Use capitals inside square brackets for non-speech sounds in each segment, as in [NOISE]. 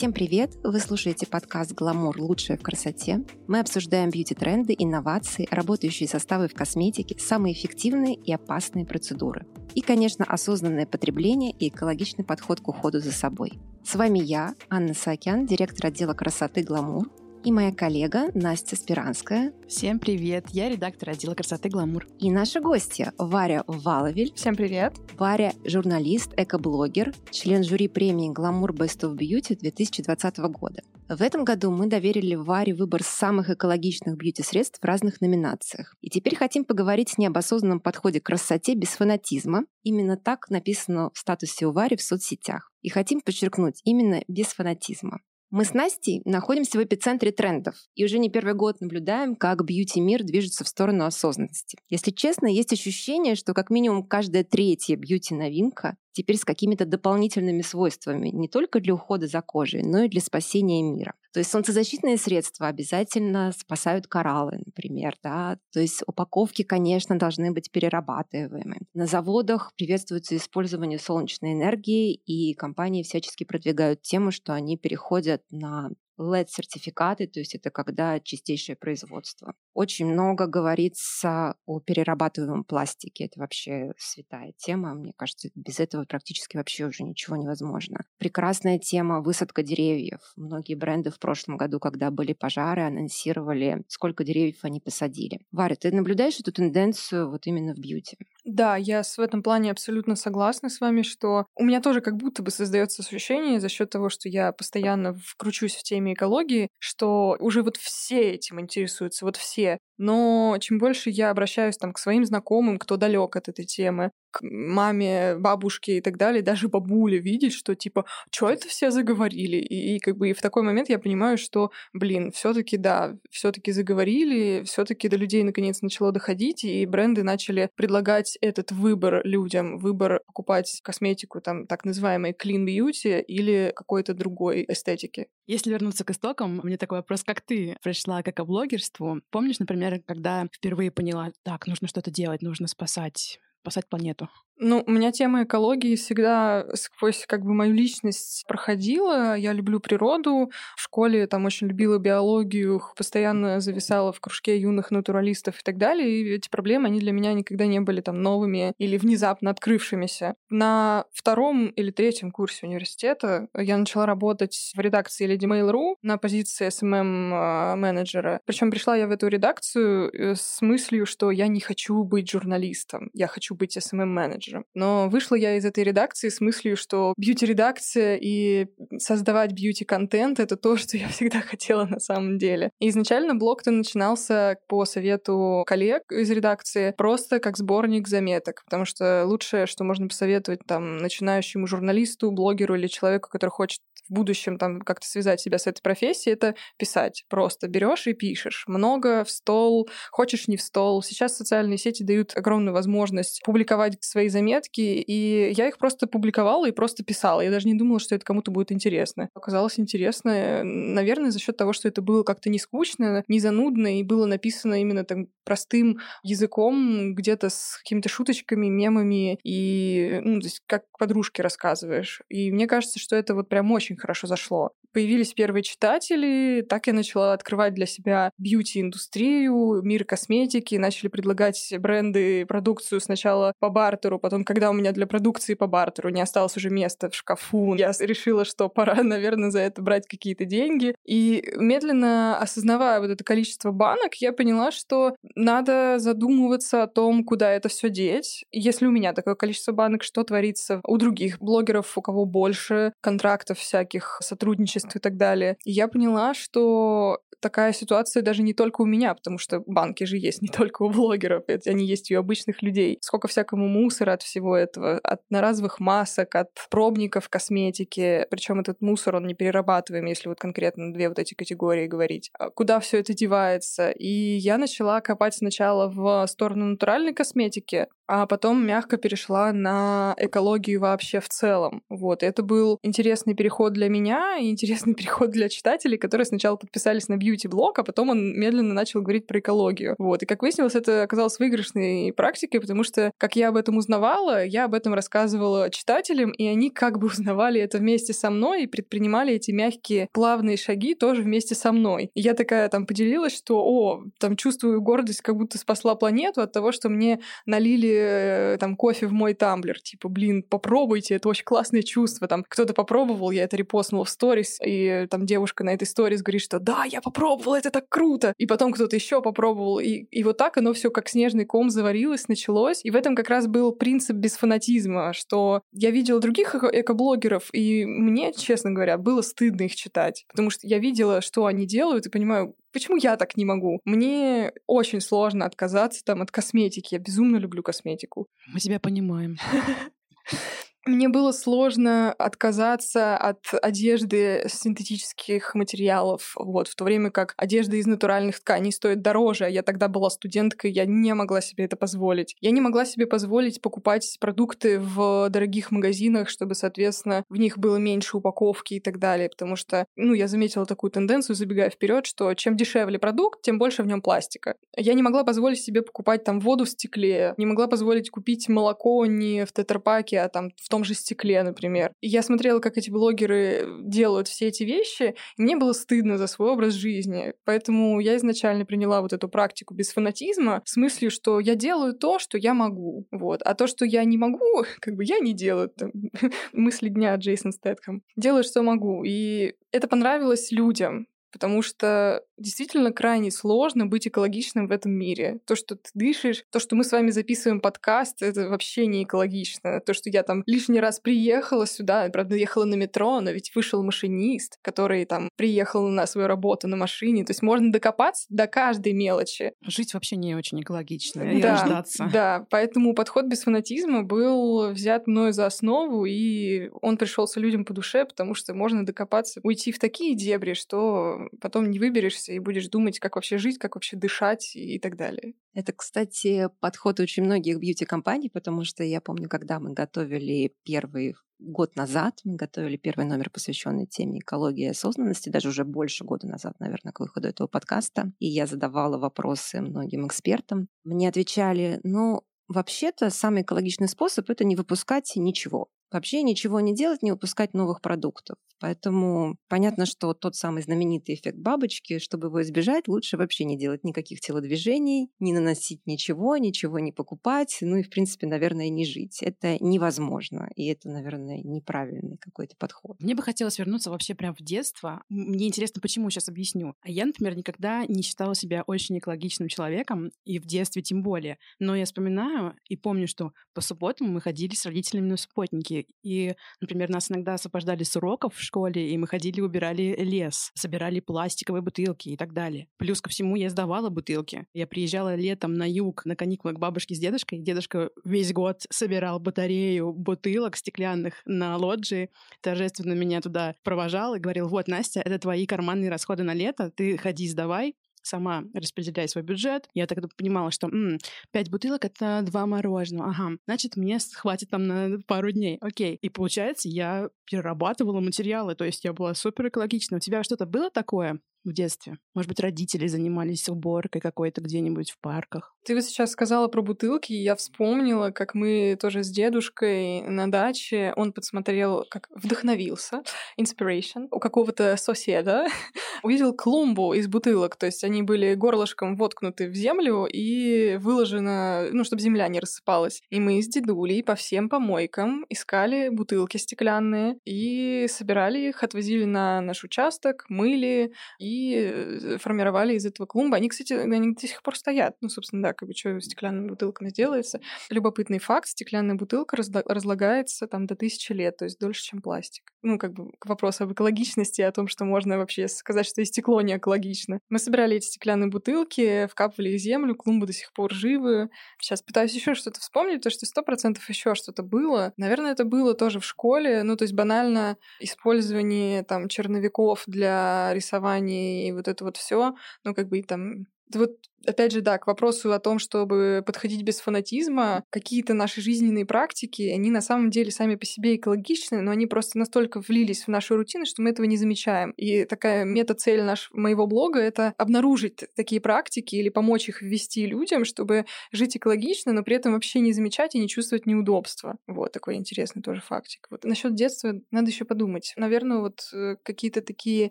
Всем привет! Вы слушаете подкаст «Гламур. Лучшее в красоте». Мы обсуждаем бьюти-тренды, инновации, работающие составы в косметике, самые эффективные и опасные процедуры. И, конечно, осознанное потребление и экологичный подход к уходу за собой. С вами я, Анна Саакян, директор отдела красоты «Гламур», и моя коллега Настя Спиранская. Всем привет, я редактор отдела красоты «Гламур». И наша гостья Варя Валовель. Всем привет. Варя – журналист, экоблогер, член жюри премии «Гламур Best of Beauty» 2020 года. В этом году мы доверили Варе выбор самых экологичных бьюти-средств в разных номинациях. И теперь хотим поговорить не об осознанном подходе к красоте без фанатизма. Именно так написано в статусе у Вари в соцсетях. И хотим подчеркнуть, именно без фанатизма. Мы с Настей находимся в эпицентре трендов и уже не первый год наблюдаем, как бьюти-мир движется в сторону осознанности. Если честно, есть ощущение, что как минимум каждая третья бьюти-новинка теперь с какими-то дополнительными свойствами не только для ухода за кожей, но и для спасения мира. То есть солнцезащитные средства обязательно спасают кораллы, например, да. То есть упаковки, конечно, должны быть перерабатываемы. На заводах приветствуется использование солнечной энергии, и компании всячески продвигают тему, что они переходят на LED-сертификаты, то есть это когда чистейшее производство. Очень много говорится о перерабатываемом пластике. Это вообще святая тема. Мне кажется, без этого практически вообще уже ничего невозможно. Прекрасная тема высадка деревьев. Многие бренды в прошлом году, когда были пожары, анонсировали, сколько деревьев они посадили. Варя, ты наблюдаешь эту тенденцию вот именно в бьюти? Да, я в этом плане абсолютно согласна с вами, что у меня тоже как будто бы создается ощущение за счет того, что я постоянно вкручусь в теме экологии, что уже вот все этим интересуются, вот все. вообще Но чем больше я обращаюсь там к своим знакомым, кто далек от этой темы, к маме, бабушке и так далее, даже бабуле видеть, что типа, что это все заговорили? И, и как бы и в такой момент я понимаю, что, блин, все-таки да, все-таки заговорили, все-таки до людей наконец начало доходить, и бренды начали предлагать этот выбор людям, выбор покупать косметику там так называемой clean beauty или какой-то другой эстетики. Если вернуться к истокам, мне такой вопрос, как ты пришла к блогерству? Помнишь, например, когда впервые поняла, так, нужно что-то делать, нужно спасать спасать планету? Ну, у меня тема экологии всегда сквозь как бы мою личность проходила. Я люблю природу. В школе там очень любила биологию, постоянно зависала в кружке юных натуралистов и так далее. И эти проблемы, они для меня никогда не были там новыми или внезапно открывшимися. На втором или третьем курсе университета я начала работать в редакции Lady Mail.ru на позиции SMM-менеджера. А, Причем пришла я в эту редакцию э, с мыслью, что я не хочу быть журналистом, я хочу быть SMM-менеджером менеджером. Но вышла я из этой редакции с мыслью, что бьюти-редакция и создавать бьюти-контент — это то, [LAUGHS] что я всегда хотела на самом деле. И изначально блог-то начинался по совету коллег из редакции просто как сборник заметок, потому что лучшее, что можно посоветовать там начинающему журналисту, блогеру или человеку, который хочет в будущем там как-то связать себя с этой профессией, это писать. Просто берешь и пишешь. Много в стол, хочешь не в стол. Сейчас социальные сети дают огромную возможность публиковать свои заметки и я их просто публиковала и просто писала. Я даже не думала, что это кому-то будет интересно. Оказалось интересно, наверное, за счет того, что это было как-то не скучно, не занудно, и было написано именно так простым языком, где-то с какими-то шуточками, мемами, и ну, то есть как подружке рассказываешь. И мне кажется, что это вот прям очень хорошо зашло. Появились первые читатели, так я начала открывать для себя бьюти-индустрию, мир косметики, начали предлагать бренды, продукцию сначала по бартеру, Потом, когда у меня для продукции по бартеру не осталось уже места в шкафу, я решила, что пора, [LAUGHS] наверное, за это брать какие-то деньги. И медленно осознавая вот это количество банок, я поняла, что надо задумываться о том, куда это все деть. Если у меня такое количество банок, что творится у других блогеров, у кого больше контрактов всяких, сотрудничеств и так далее. И я поняла, что такая ситуация даже не только у меня, потому что банки же есть не только у блогеров, они есть и у обычных людей. Сколько всякому мусора от всего этого, от одноразовых масок, от пробников косметики. Причем этот мусор, он не перерабатываем, если вот конкретно две вот эти категории говорить. А куда все это девается? И я начала копать сначала в сторону натуральной косметики, а потом мягко перешла на экологию вообще в целом. Вот, это был интересный переход для меня и интересный [LAUGHS] переход для читателей, которые сначала подписались на бьюти-блог, а потом он медленно начал говорить про экологию. Вот, и как выяснилось, это оказалось выигрышной практикой, потому что, как я об этом узнавала, я об этом рассказывала читателям, и они как бы [LAUGHS] узнавали это вместе со мной и предпринимали эти мягкие, плавные шаги тоже вместе со мной. И я такая там поделилась, что, о, там чувствую гордость, как будто спасла планету от того, что мне налили э, там кофе в мой тамблер. Типа, блин, попробуйте, это очень классное чувство. Там кто-то попробовал, я это репостнула в сторис, и там девушка на этой сторис говорит, что да, я попробовала, это так круто. И потом кто-то еще попробовал. И, и вот так оно все как снежный ком заварилось, началось. И в этом как раз был принцип без фанатизма, что я видела других экоблогеров, и мне, честно говоря, было стыдно их читать, потому что я видела, что они делают, и понимаю, Почему я так не могу? Мне очень сложно отказаться там от косметики. Я безумно люблю косметику. Мы тебя понимаем. [LAUGHS] Мне было сложно отказаться от одежды синтетических материалов, вот, в то время как одежда из натуральных тканей стоит дороже. Я тогда была студенткой, я не могла себе это позволить. Я не могла себе позволить покупать продукты в дорогих магазинах, чтобы, соответственно, в них было меньше упаковки и так далее, потому что, ну, я заметила такую тенденцию, забегая вперед, что чем дешевле продукт, тем больше в нем пластика. Я не могла позволить себе покупать там воду в стекле, не могла позволить купить молоко не в тетрапаке, а там в том же стекле, например. И я смотрела, как эти блогеры делают все эти вещи, и мне было стыдно за свой образ жизни. Поэтому я изначально приняла вот эту практику без фанатизма, в смысле, что я делаю то, что я могу. Вот. А то, что я не могу, [LAUGHS] как бы я не делаю. Там, [LAUGHS] мысли дня Джейсон Стэтхэм. Делаю, что могу. И это понравилось людям потому что действительно крайне сложно быть экологичным в этом мире. То, что ты дышишь, то, что мы с вами записываем подкаст, это вообще не экологично. То, что я там лишний раз приехала сюда, правда, ехала на метро, но ведь вышел машинист, который там приехал на свою работу на машине. То есть можно докопаться до каждой мелочи. Жить вообще не очень экологично. Да, и рождаться. да. Поэтому подход без фанатизма был взят мной за основу, и он пришелся людям по душе, потому что можно докопаться, уйти в такие дебри, что потом не выберешься и будешь думать, как вообще жить, как вообще дышать и так далее. Это, кстати, подход очень многих бьюти-компаний, потому что я помню, когда мы готовили первый год назад мы готовили первый номер, посвященный теме экологии и осознанности, даже уже больше года назад, наверное, к выходу этого подкаста. И я задавала вопросы многим экспертам. Мне отвечали, ну, вообще-то самый экологичный способ – это не выпускать ничего. Вообще ничего не делать, не выпускать новых продуктов. Поэтому понятно, что тот самый знаменитый эффект бабочки, чтобы его избежать, лучше вообще не делать никаких телодвижений, не наносить ничего, ничего не покупать, ну и, в принципе, наверное, не жить. Это невозможно, и это, наверное, неправильный какой-то подход. Мне бы хотелось вернуться вообще прям в детство. Мне интересно, почему, сейчас объясню. Я, например, никогда не считала себя очень экологичным человеком, и в детстве тем более. Но я вспоминаю и помню, что по субботам мы ходили с родителями на субботники, и, например, нас иногда освобождали с уроков в школе, и мы ходили, убирали лес, собирали пластиковые бутылки и так далее. Плюс ко всему я сдавала бутылки. Я приезжала летом на юг на каникулы к бабушке с дедушкой. Дедушка весь год собирал батарею бутылок стеклянных на лоджии, торжественно меня туда провожал и говорил, вот, Настя, это твои карманные расходы на лето, ты ходи, сдавай, сама распределяй свой бюджет. Я тогда понимала, что м, 5 бутылок — это два мороженого. Ага, значит, мне хватит там на пару дней. Окей. И получается, я перерабатывала материалы, то есть я была супер экологична. У тебя что-то было такое? В детстве? Может быть, родители занимались уборкой какой-то где-нибудь в парках? Ты вот сейчас сказала про бутылки, и я вспомнила, как мы тоже с дедушкой на даче, он подсмотрел, как вдохновился, inspiration, у какого-то соседа, [LAUGHS] увидел клумбу из бутылок, то есть они были горлышком воткнуты в землю и выложено, ну, чтобы земля не рассыпалась. И мы с дедулей по всем помойкам искали бутылки стеклянные и собирали их, отвозили на наш участок, мыли и и э, формировали из этого клумбы. Они, кстати, они до сих пор стоят. Ну, собственно, да, как бы что стеклянными бутылками сделается. Любопытный факт, стеклянная бутылка разлагается там до тысячи лет, то есть дольше, чем пластик. Ну, как бы к вопросу об экологичности, о том, что можно вообще сказать, что и стекло не экологично. Мы собирали эти стеклянные бутылки, вкапывали их в землю, клумбы до сих пор живы. Сейчас пытаюсь еще что-то вспомнить, то что сто процентов еще что-то было. Наверное, это было тоже в школе. Ну, то есть банально использование там черновиков для рисования и вот это вот все, ну, как бы и там вот опять же, да, к вопросу о том, чтобы подходить без фанатизма, какие-то наши жизненные практики, они на самом деле сами по себе экологичны, но они просто настолько влились в нашу рутину, что мы этого не замечаем. И такая мета-цель наш, моего блога — это обнаружить такие практики или помочь их ввести людям, чтобы жить экологично, но при этом вообще не замечать и не чувствовать неудобства. Вот такой интересный тоже фактик. Вот насчет детства надо еще подумать. Наверное, вот э, какие-то такие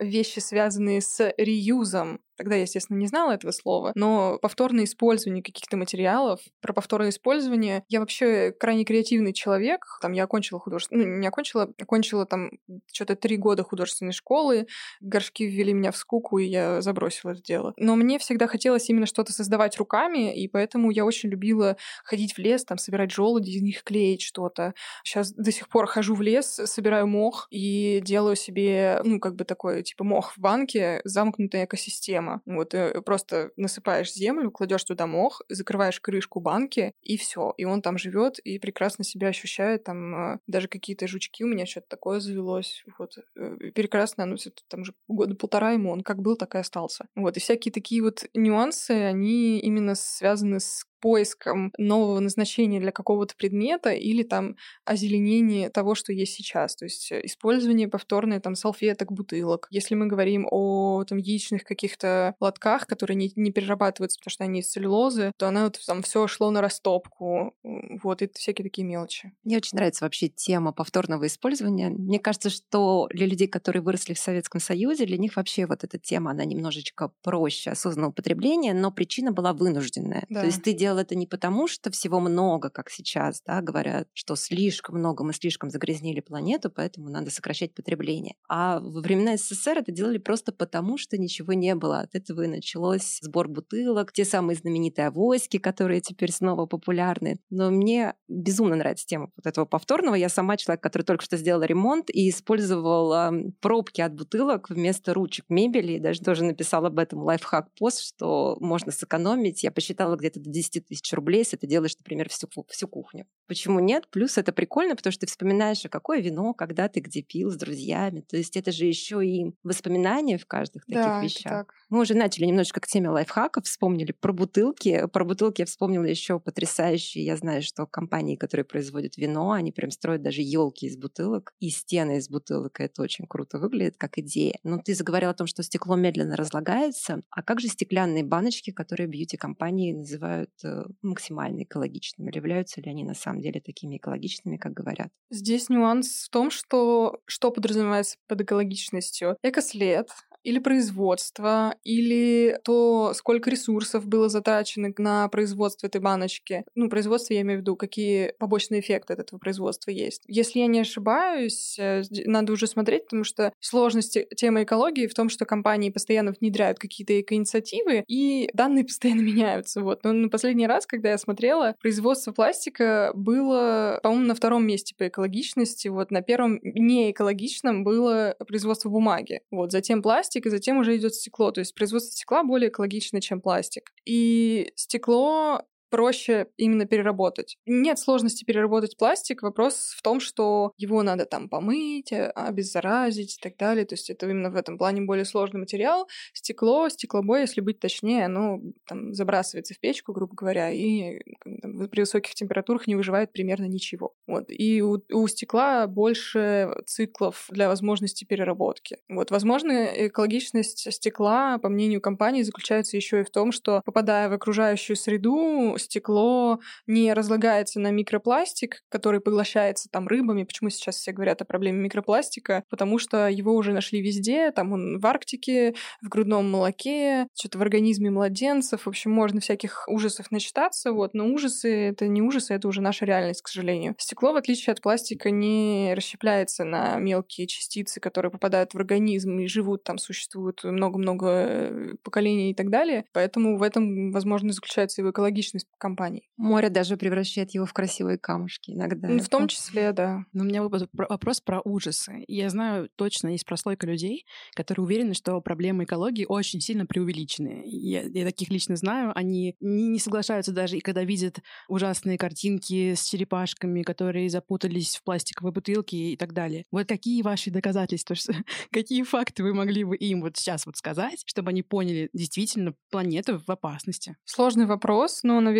вещи, связанные с реюзом, Тогда я, естественно, не знала этого слова, но повторное использование каких-то материалов, про повторное использование, я вообще крайне креативный человек. Там я окончила художественную, ну, не окончила, окончила там что-то три года художественной школы, горшки ввели меня в скуку, и я забросила это дело. Но мне всегда хотелось именно что-то создавать руками, и поэтому я очень любила ходить в лес, там, собирать желуди, из них клеить что-то. Сейчас до сих пор хожу в лес, собираю мох и делаю себе, ну, как бы такой, типа, мох в банке, замкнутая экосистема система. Вот э, просто насыпаешь землю, кладешь туда мох, закрываешь крышку банки, и все. И он там живет и прекрасно себя ощущает. Там а, даже какие-то жучки у меня что-то такое завелось. Вот. Э, прекрасно, ну, там же года полтора ему он как был, так и остался. Вот. И всякие такие вот нюансы, они именно связаны с поиском нового назначения для какого-то предмета или там озеленение того, что есть сейчас. То есть э, использование повторное там салфеток, бутылок. Если мы говорим о там яичных каких-то лотках, которые не, не перерабатываются, потому что они из целлюлозы, то она вот там все шло на растопку. Вот, и всякие такие мелочи. Мне очень нравится вообще тема повторного использования. Мне кажется, что для людей, которые выросли в Советском Союзе, для них вообще вот эта тема, она немножечко проще осознанного употребления, но причина была вынужденная. Да. То есть ты делал это не потому, что всего много, как сейчас, да, говорят, что слишком много, мы слишком загрязнили планету, поэтому надо сокращать потребление. А во времена СССР это делали просто потому, что ничего не было. От этого и началось сбор бутылок, те самые знаменитые авоськи, которые теперь снова популярны. Но мне безумно нравится тема вот этого повторного. Я сама человек, который только что сделала ремонт и использовала пробки от бутылок вместо ручек мебели. И даже тоже написала об этом лайфхак-пост, что можно сэкономить. Я посчитала где-то до 10 10 тысяч рублей, если ты делаешь, например, всю, всю кухню. Почему нет? Плюс это прикольно, потому что ты вспоминаешь, а какое вино, когда ты где пил с друзьями. То есть это же еще и воспоминания в каждых таких да, вещах. Мы уже начали немножечко к теме лайфхаков, вспомнили про бутылки. Про бутылки я вспомнила еще потрясающие. Я знаю, что компании, которые производят вино, они прям строят даже елки из бутылок и стены из бутылок. И это очень круто выглядит как идея. Но ты заговорил о том, что стекло медленно разлагается. А как же стеклянные баночки, которые бьюти-компании называют Э, максимально экологичными? Или являются ли они на самом деле такими экологичными, как говорят? Здесь нюанс в том, что что подразумевается под экологичностью. Экослед, или производство, или то, сколько ресурсов было затрачено на производство этой баночки. Ну, производство я имею в виду, какие побочные эффекты от этого производства есть. Если я не ошибаюсь, э, надо уже смотреть, потому что сложность темы экологии в том, что компании постоянно внедряют какие-то эко-инициативы, и данные [LAUGHS] постоянно меняются. Вот. Но на последний раз, когда я смотрела, производство пластика было, по-моему, на втором месте по экологичности. Вот на первом не экологичном было производство бумаги. Вот. Затем пластик, пластик, и затем уже идет стекло. То есть производство стекла более экологично, чем пластик. И стекло проще именно переработать. Нет сложности переработать пластик. Вопрос в том, что его надо там помыть, э, обеззаразить и так далее. То есть это именно в этом плане более сложный материал. Стекло, стеклобой, если быть точнее, оно там забрасывается в печку, грубо говоря, и там, при высоких температурах не выживает примерно ничего. Вот. И у, у стекла больше циклов для возможности переработки. Вот. Возможно, экологичность стекла, по мнению компании, заключается еще и в том, что попадая в окружающую среду, стекло не разлагается на микропластик, который поглощается там рыбами. Почему сейчас все говорят о проблеме микропластика? Потому что его уже нашли везде, там он в Арктике, в грудном молоке, что-то в организме младенцев. В общем, можно всяких ужасов начитаться, вот, но ужасы — это не ужасы, это уже наша реальность, к сожалению. Стекло, в отличие от пластика, не расщепляется на мелкие частицы, которые попадают в организм и живут там, существуют много-много э, поколений и так далее. Поэтому в этом, возможно, заключается его экологичность компаний. Море даже превращает его в красивые камушки иногда. Ну, в том числе, да. Но у меня вопрос про ужасы. Я знаю точно, есть прослойка людей, которые уверены, что проблемы экологии очень сильно преувеличены. Я, я таких лично знаю. Они не, не соглашаются даже, и когда видят ужасные картинки с черепашками, которые запутались в пластиковой бутылке и так далее. Вот какие ваши доказательства? [LAUGHS] Какие факты вы могли бы им вот сейчас вот сказать, чтобы они поняли, действительно, планета в опасности? Сложный вопрос, но, наверное,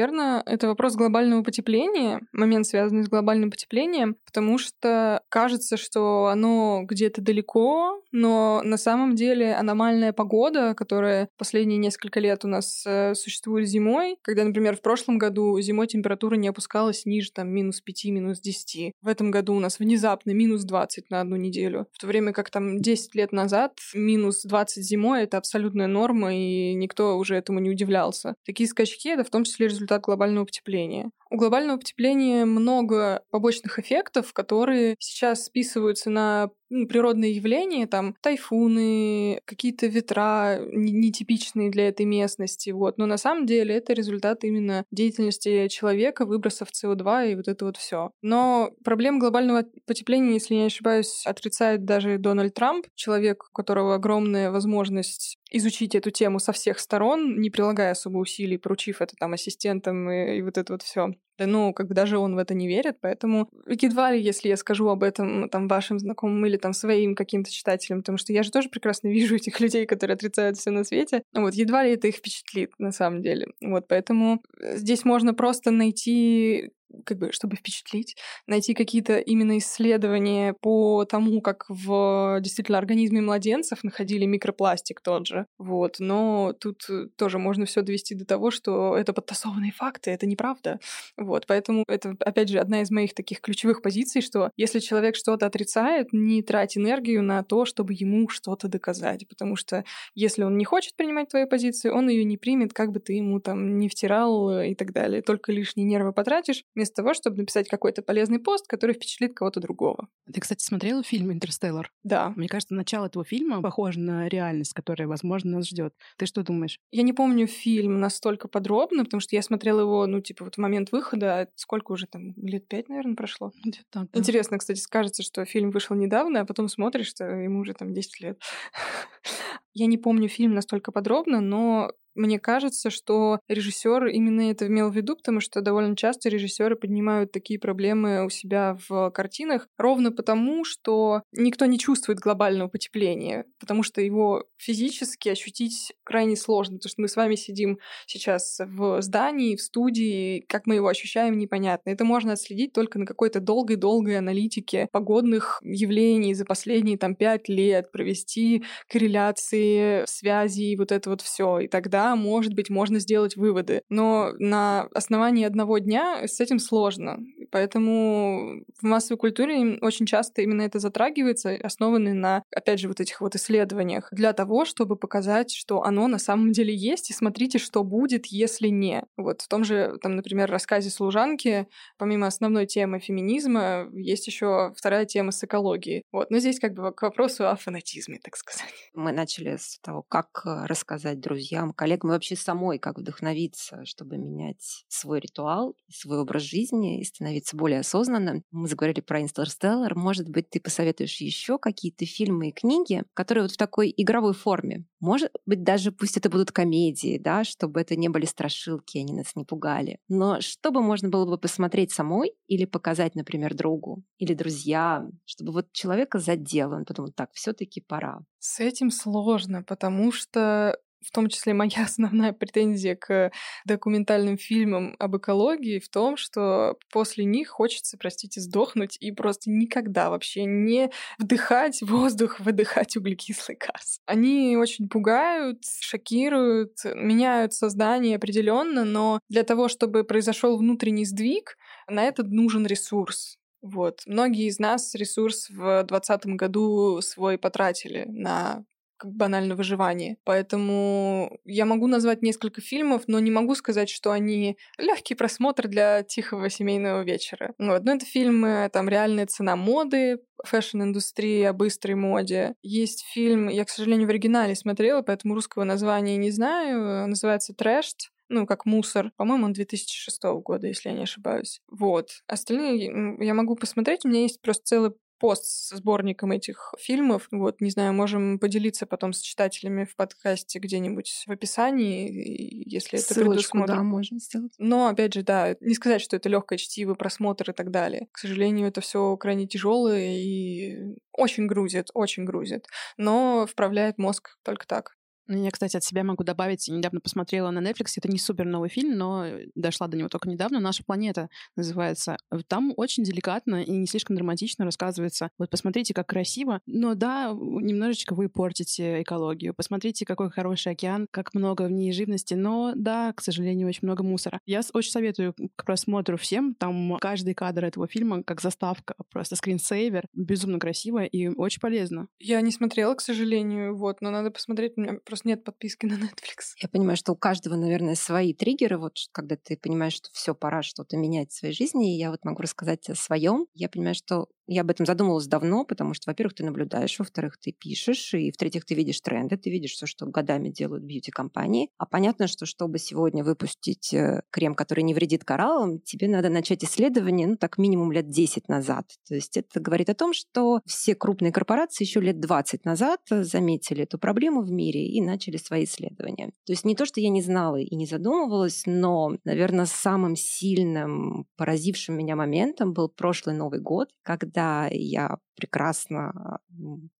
это вопрос глобального потепления, момент, связанный с глобальным потеплением, потому что кажется, что оно где-то далеко, но на самом деле аномальная погода, которая последние несколько лет у нас э, существует зимой, когда, например, в прошлом году зимой температура не опускалась ниже там минус 5, минус 10. В этом году у нас внезапно минус 20 на одну неделю. В то время как там 10 лет назад минус 20 зимой — это абсолютная норма, и никто уже этому не удивлялся. Такие скачки — это в том числе результат глобального потепления. У глобального потепления много побочных эффектов, которые сейчас списываются на ну, природные явления, там тайфуны, какие-то ветра нетипичные для этой местности, вот. Но на самом деле это результат именно деятельности человека, выбросов СО2 и вот это вот все. Но проблем глобального потепления, если не ошибаюсь, отрицает даже Дональд Трамп, человек, у которого огромная возможность изучить эту тему со всех сторон, не прилагая особо усилий, поручив это там ассистентам и, и вот это вот все. Да, ну, как бы даже он в это не верит, поэтому едва ли, если я скажу об этом там вашим знакомым или там своим каким-то читателям, потому что я же тоже прекрасно [LAUGHS] вижу этих людей, которые отрицают все на свете, вот, едва ли это их впечатлит на самом деле. Вот, поэтому э, здесь можно просто найти как бы, чтобы впечатлить, найти какие-то именно исследования по тому, как в действительно организме младенцев находили микропластик тот же. Вот. Но тут э, тоже можно все довести до того, что это подтасованные факты, это неправда. Вот. Поэтому это, опять же, одна из моих таких ключевых позиций, что если человек что-то отрицает, не трать энергию на то, чтобы ему что-то доказать. Потому что если он не хочет принимать твою позицию, он ее не примет, как бы ты ему там не втирал э, и так далее. Только лишние нервы потратишь, вместо того, чтобы написать какой-то полезный пост, который впечатлит кого-то другого. Ты, кстати, смотрела фильм «Интерстеллар»? Да. Мне кажется, начало этого фильма похоже на реальность, которая, возможно, нас ждет. Ты что думаешь? Я не помню фильм настолько подробно, потому что я смотрела его, ну, типа, вот в момент выхода, а сколько уже там, лет пять, наверное, прошло. Где-то так, да. Интересно, кстати, скажется, что фильм вышел недавно, а потом смотришь, что ему уже там 10 лет. [LAUGHS] Я не помню фильм настолько подробно, но мне кажется, что режиссер именно это имел в виду, потому что довольно часто режиссеры поднимают такие проблемы у себя в картинах ровно потому, что никто не чувствует глобального потепления, потому что его физически ощутить крайне сложно. Потому что мы с вами сидим сейчас в здании, в студии, как мы его ощущаем, непонятно. Это можно отследить только на какой-то долгой-долгой аналитике погодных явлений за последние там пять лет, провести корреляции, связи и вот это вот все. И тогда может быть, можно сделать выводы. Но на основании одного дня с этим сложно. Поэтому в массовой культуре очень часто именно это затрагивается, основанный на, опять же, вот этих вот исследованиях, для того, чтобы показать, что оно на самом деле есть, и смотрите, что будет, если не. Вот в том же, там, например, рассказе «Служанки», помимо основной темы феминизма, есть еще вторая тема с экологией. Вот. Но здесь как бы к вопросу о фанатизме, так сказать. Мы начали с того, как рассказать друзьям, коллегам и вообще самой, как вдохновиться, чтобы менять свой ритуал, свой образ жизни и становиться более осознанным. Мы заговорили про Interstellar. Может быть, ты посоветуешь еще какие-то фильмы и книги, которые вот в такой игровой форме. Может быть, даже пусть это будут комедии, да, чтобы это не были страшилки, они нас не пугали. Но чтобы можно было бы посмотреть самой или показать, например, другу или друзьям, чтобы вот человека задел, он подумал, так, все таки пора. С этим сложно, потому что в том числе моя [LAUGHS] основная претензия к документальным фильмам об экологии в том, что после них хочется, простите, сдохнуть и просто никогда вообще не вдыхать воздух, [LAUGHS] выдыхать углекислый газ. Они очень пугают, шокируют, меняют сознание определенно, но для того, чтобы произошел внутренний сдвиг, на это нужен ресурс. Вот. Многие из нас ресурс в 2020 году свой потратили на как банально выживание. Поэтому я могу назвать несколько фильмов, но не могу сказать, что они легкий просмотр для тихого семейного вечера. Вот. Но это фильмы, там реальная цена моды, фэшн-индустрии, о быстрой моде. Есть фильм, я, к сожалению, в оригинале смотрела, поэтому русского названия не знаю, называется «Trashed», ну, как мусор. По-моему, он 2006 года, если я не ошибаюсь. Вот. Остальные я могу посмотреть. У меня есть просто целый пост с сборником этих фильмов. Вот, не знаю, можем поделиться потом с читателями в подкасте где-нибудь в описании, если это Ссылочку, да, можно сделать. Но, опять же, да, не сказать, что это легкое чтиво, просмотр и так далее. К сожалению, это все крайне тяжелое и очень грузит, очень грузит. Но вправляет мозг только так. Ну, я, кстати, от себя могу добавить, недавно посмотрела на Netflix, это не супер новый фильм, но дошла до него только недавно, «Наша планета» называется. Там очень деликатно и не слишком драматично рассказывается. Вот посмотрите, как красиво, но да, немножечко вы портите экологию. Посмотрите, какой хороший океан, как много в ней живности, но да, к сожалению, очень много мусора. Я очень советую к просмотру всем, там каждый кадр этого фильма как заставка, просто скринсейвер, безумно красиво и очень полезно. Я не смотрела, к сожалению, вот, но надо посмотреть, у меня просто нет подписки на Netflix. Я понимаю, что у каждого, наверное, свои триггеры. Вот когда ты понимаешь, что все, пора что-то менять в своей жизни, и я вот могу рассказать о своем. Я понимаю, что я об этом задумывалась давно, потому что, во-первых, ты наблюдаешь, во-вторых, ты пишешь, и, в-третьих, ты видишь тренды, ты видишь все, что годами делают бьюти-компании. А понятно, что чтобы сегодня выпустить э, крем, который не вредит кораллам, тебе надо начать исследование, ну, так минимум лет 10 назад. То есть это говорит о том, что все крупные корпорации еще лет 20 назад заметили эту проблему в мире и начали свои исследования. То есть не то, что я не знала и не задумывалась, но, наверное, самым сильным, поразившим меня моментом был прошлый Новый год, когда когда я прекрасно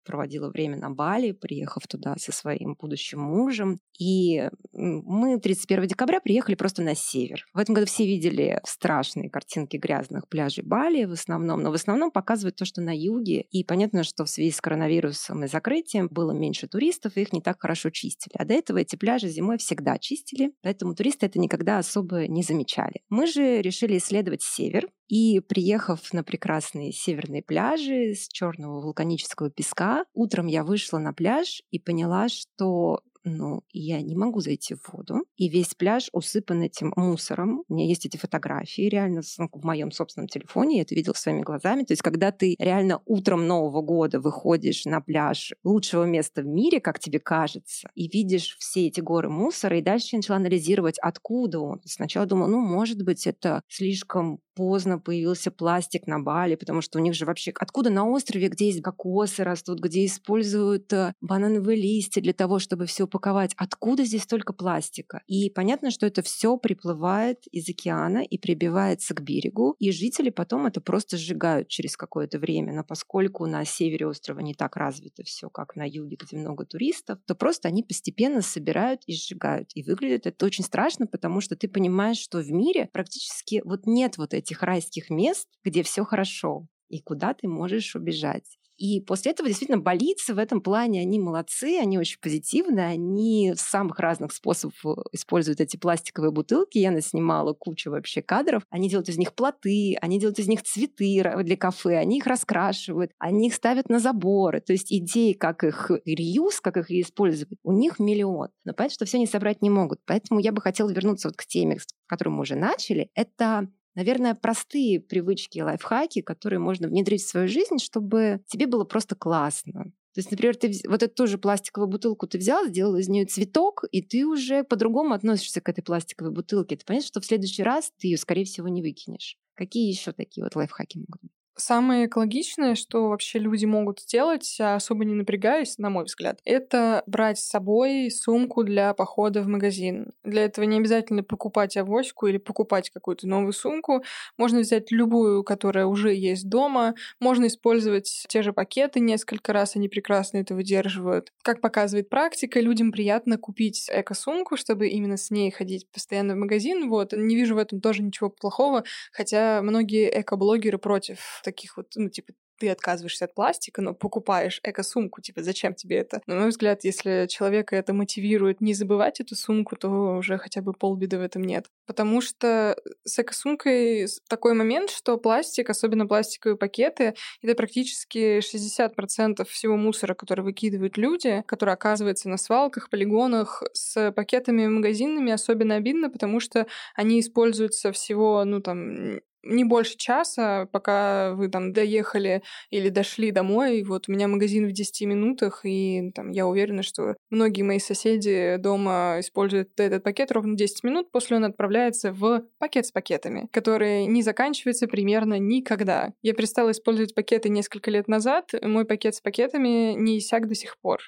проводила время на Бали, приехав туда со своим будущим мужем. И мы 31 декабря приехали просто на север. В этом году все видели страшные картинки грязных пляжей Бали в основном, но в основном показывают то, что на юге. И понятно, что в связи с коронавирусом и закрытием было меньше туристов, и их не так хорошо чистили. А до этого эти пляжи зимой всегда чистили, поэтому туристы это никогда особо не замечали. Мы же решили исследовать север, и приехав на прекрасные северные пляжи с черного вулканического песка, утром я вышла на пляж и поняла, что ну, я не могу зайти в воду. И весь пляж усыпан этим мусором. У меня есть эти фотографии реально ну, в моем собственном телефоне. Я это видела своими глазами. То есть, когда ты реально утром Нового года выходишь на пляж лучшего места в мире, как тебе кажется, и видишь все эти горы мусора, и дальше я начала анализировать, откуда он. Сначала думала, ну, может быть, это слишком поздно появился пластик на Бали, потому что у них же вообще... Откуда на острове, где есть кокосы растут, где используют э, банановые листья для того, чтобы все упаковать. Откуда здесь столько пластика? И понятно, что это все приплывает из океана и прибивается к берегу, и жители потом это просто сжигают через какое-то время. Но поскольку на севере острова не так развито все, как на юге, где много туристов, то просто они постепенно собирают и сжигают. И выглядит это очень страшно, потому что ты понимаешь, что в мире практически вот нет вот этих райских мест, где все хорошо и куда ты можешь убежать. И после этого действительно болицы в этом плане, они молодцы, они очень позитивные, они в самых разных способов э, используют эти пластиковые бутылки. Я наснимала кучу вообще кадров. Они делают из них плоты, они делают из них цветы для кафе, они их раскрашивают, они их ставят на заборы. То есть идеи, как их реюз, как их использовать, у них миллион. Но понятно, что все они собрать не могут. Поэтому я бы хотела вернуться вот к теме, с которой мы уже начали. Это наверное, простые привычки, лайфхаки, которые можно внедрить в свою жизнь, чтобы тебе было просто классно. То есть, например, ты вот эту тоже пластиковую бутылку ты взял, сделал из нее цветок, и ты уже по-другому относишься к этой пластиковой бутылке. Ты понимаешь, что в следующий раз ты ее, скорее всего, не выкинешь. Какие еще такие вот лайфхаки могут быть? Самое экологичное, что вообще люди могут сделать, а особо не напрягаясь, на мой взгляд, это брать с собой сумку для похода в магазин. Для этого не обязательно покупать авоську или покупать какую-то новую сумку. Можно взять любую, которая уже есть дома. Можно использовать те же пакеты несколько раз, они прекрасно это выдерживают. Как показывает практика, людям приятно купить эко-сумку, чтобы именно с ней ходить постоянно в магазин. Вот. Не вижу в этом тоже ничего плохого, хотя многие эко-блогеры против таких вот, ну, типа, ты отказываешься от пластика, но покупаешь эко-сумку, типа, зачем тебе это? На мой взгляд, если человека это мотивирует не забывать эту сумку, то уже хотя бы полбеды в этом нет. Потому что с эко-сумкой такой момент, что пластик, особенно пластиковые пакеты, это практически 60% всего мусора, который выкидывают люди, который оказывается на свалках, полигонах. С пакетами магазинными особенно обидно, потому что они используются всего, ну, там, не больше часа, пока вы там доехали или дошли домой. Вот у меня магазин в 10 минутах, и там я уверена, что многие мои соседи дома используют этот пакет ровно 10 минут, после он отправляется в пакет с пакетами, который не заканчивается примерно никогда. Я перестала использовать пакеты несколько лет назад, мой пакет с пакетами не иссяк до сих пор.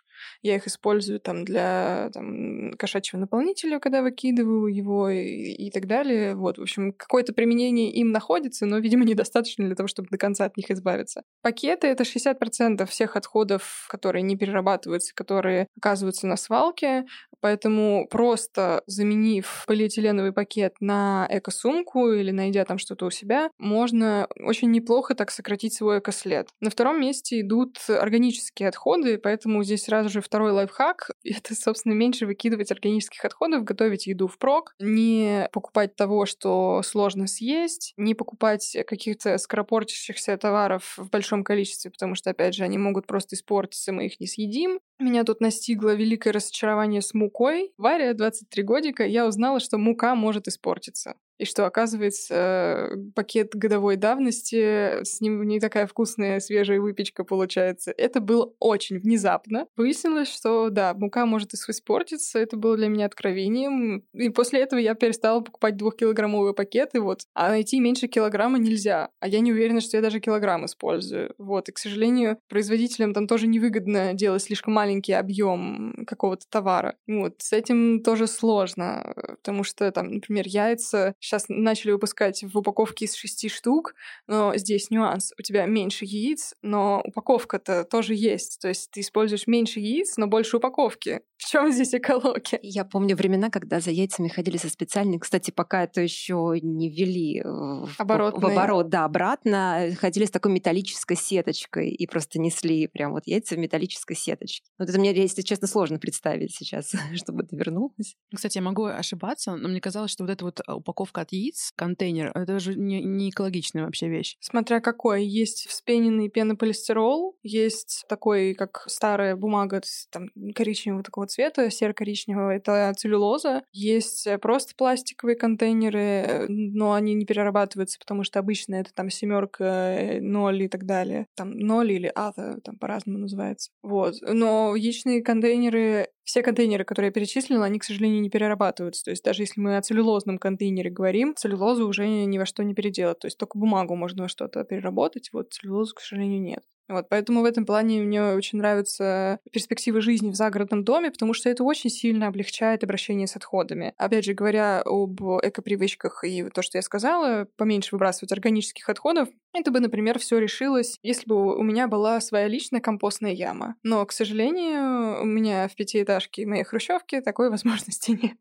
Я их использую там для там, кошачьего наполнителя, когда выкидываю его и, и так далее. Вот, в общем, какое-то применение им находится, но, видимо, недостаточно для того, чтобы до конца от них избавиться. Пакеты — это 60% всех отходов, которые не перерабатываются, которые оказываются на свалке. Поэтому просто заменив полиэтиленовый пакет на эко-сумку или найдя там что-то у себя, можно очень неплохо так сократить свой экослед. На втором месте идут органические отходы, поэтому здесь сразу же второй лайфхак — [LAUGHS] это, собственно, меньше выкидывать органических отходов, готовить еду впрок, не покупать того, что сложно съесть, не покупать каких-то скоропортящихся товаров в большом количестве, потому что, опять же, они могут просто испортиться, мы их не съедим. Меня тут настигло великое разочарование с мукой. Варя, 23 годика, я узнала, что мука может испортиться и что, оказывается, пакет годовой давности, с ним не такая вкусная свежая выпечка получается. Это было очень внезапно. Выяснилось, что, да, мука может испортиться, это было для меня откровением. И после этого я перестала покупать двухкилограммовые пакеты, вот. А найти меньше килограмма нельзя. А я не уверена, что я даже килограмм использую. Вот. И, к сожалению, производителям там тоже невыгодно делать слишком маленький объем какого-то товара. Вот. С этим тоже сложно, потому что, там, например, яйца Сейчас начали выпускать в упаковке из шести штук, но здесь нюанс. У тебя меньше яиц, но упаковка-то тоже есть. То есть ты используешь меньше яиц, но больше упаковки. В чем здесь экология? Я помню времена, когда за яйцами ходили со специальной, кстати, пока это еще не ввели в, в оборот, да, обратно, ходили с такой металлической сеточкой и просто несли прям вот яйца в металлической сеточке. Вот это мне, если честно, сложно представить сейчас, [LAUGHS] чтобы это вернулось. Кстати, я могу ошибаться, но мне казалось, что вот эта вот упаковка упаковка от яиц, контейнер, это же не, не экологичная вообще вещь. Смотря какой. Есть вспененный пенополистирол, есть такой, как старая бумага там, коричневого такого цвета, серо-коричневого, это целлюлоза. Есть э, просто пластиковые контейнеры, но они не перерабатываются, потому что обычно это там семерка, э, ноль и так далее. Там ноль или ата, там по-разному называется. Вот. Но яичные контейнеры все контейнеры, которые я перечислила, они, к сожалению, не перерабатываются. То есть даже если мы о целлюлозном контейнере говорим, целлюлозу уже ни во что не переделать. То есть только бумагу можно во что-то переработать, вот целлюлозу, к сожалению, нет. Вот, поэтому в этом плане мне очень нравятся перспективы жизни в загородном доме, потому что это очень сильно облегчает обращение с отходами. Опять же, говоря об экопривычках и то, что я сказала, поменьше выбрасывать органических отходов, это бы, например, все решилось, если бы у меня была своя личная компостная яма. Но, к сожалению, у меня в пятиэтажке моей хрущевки такой [LAUGHS] возможности нет.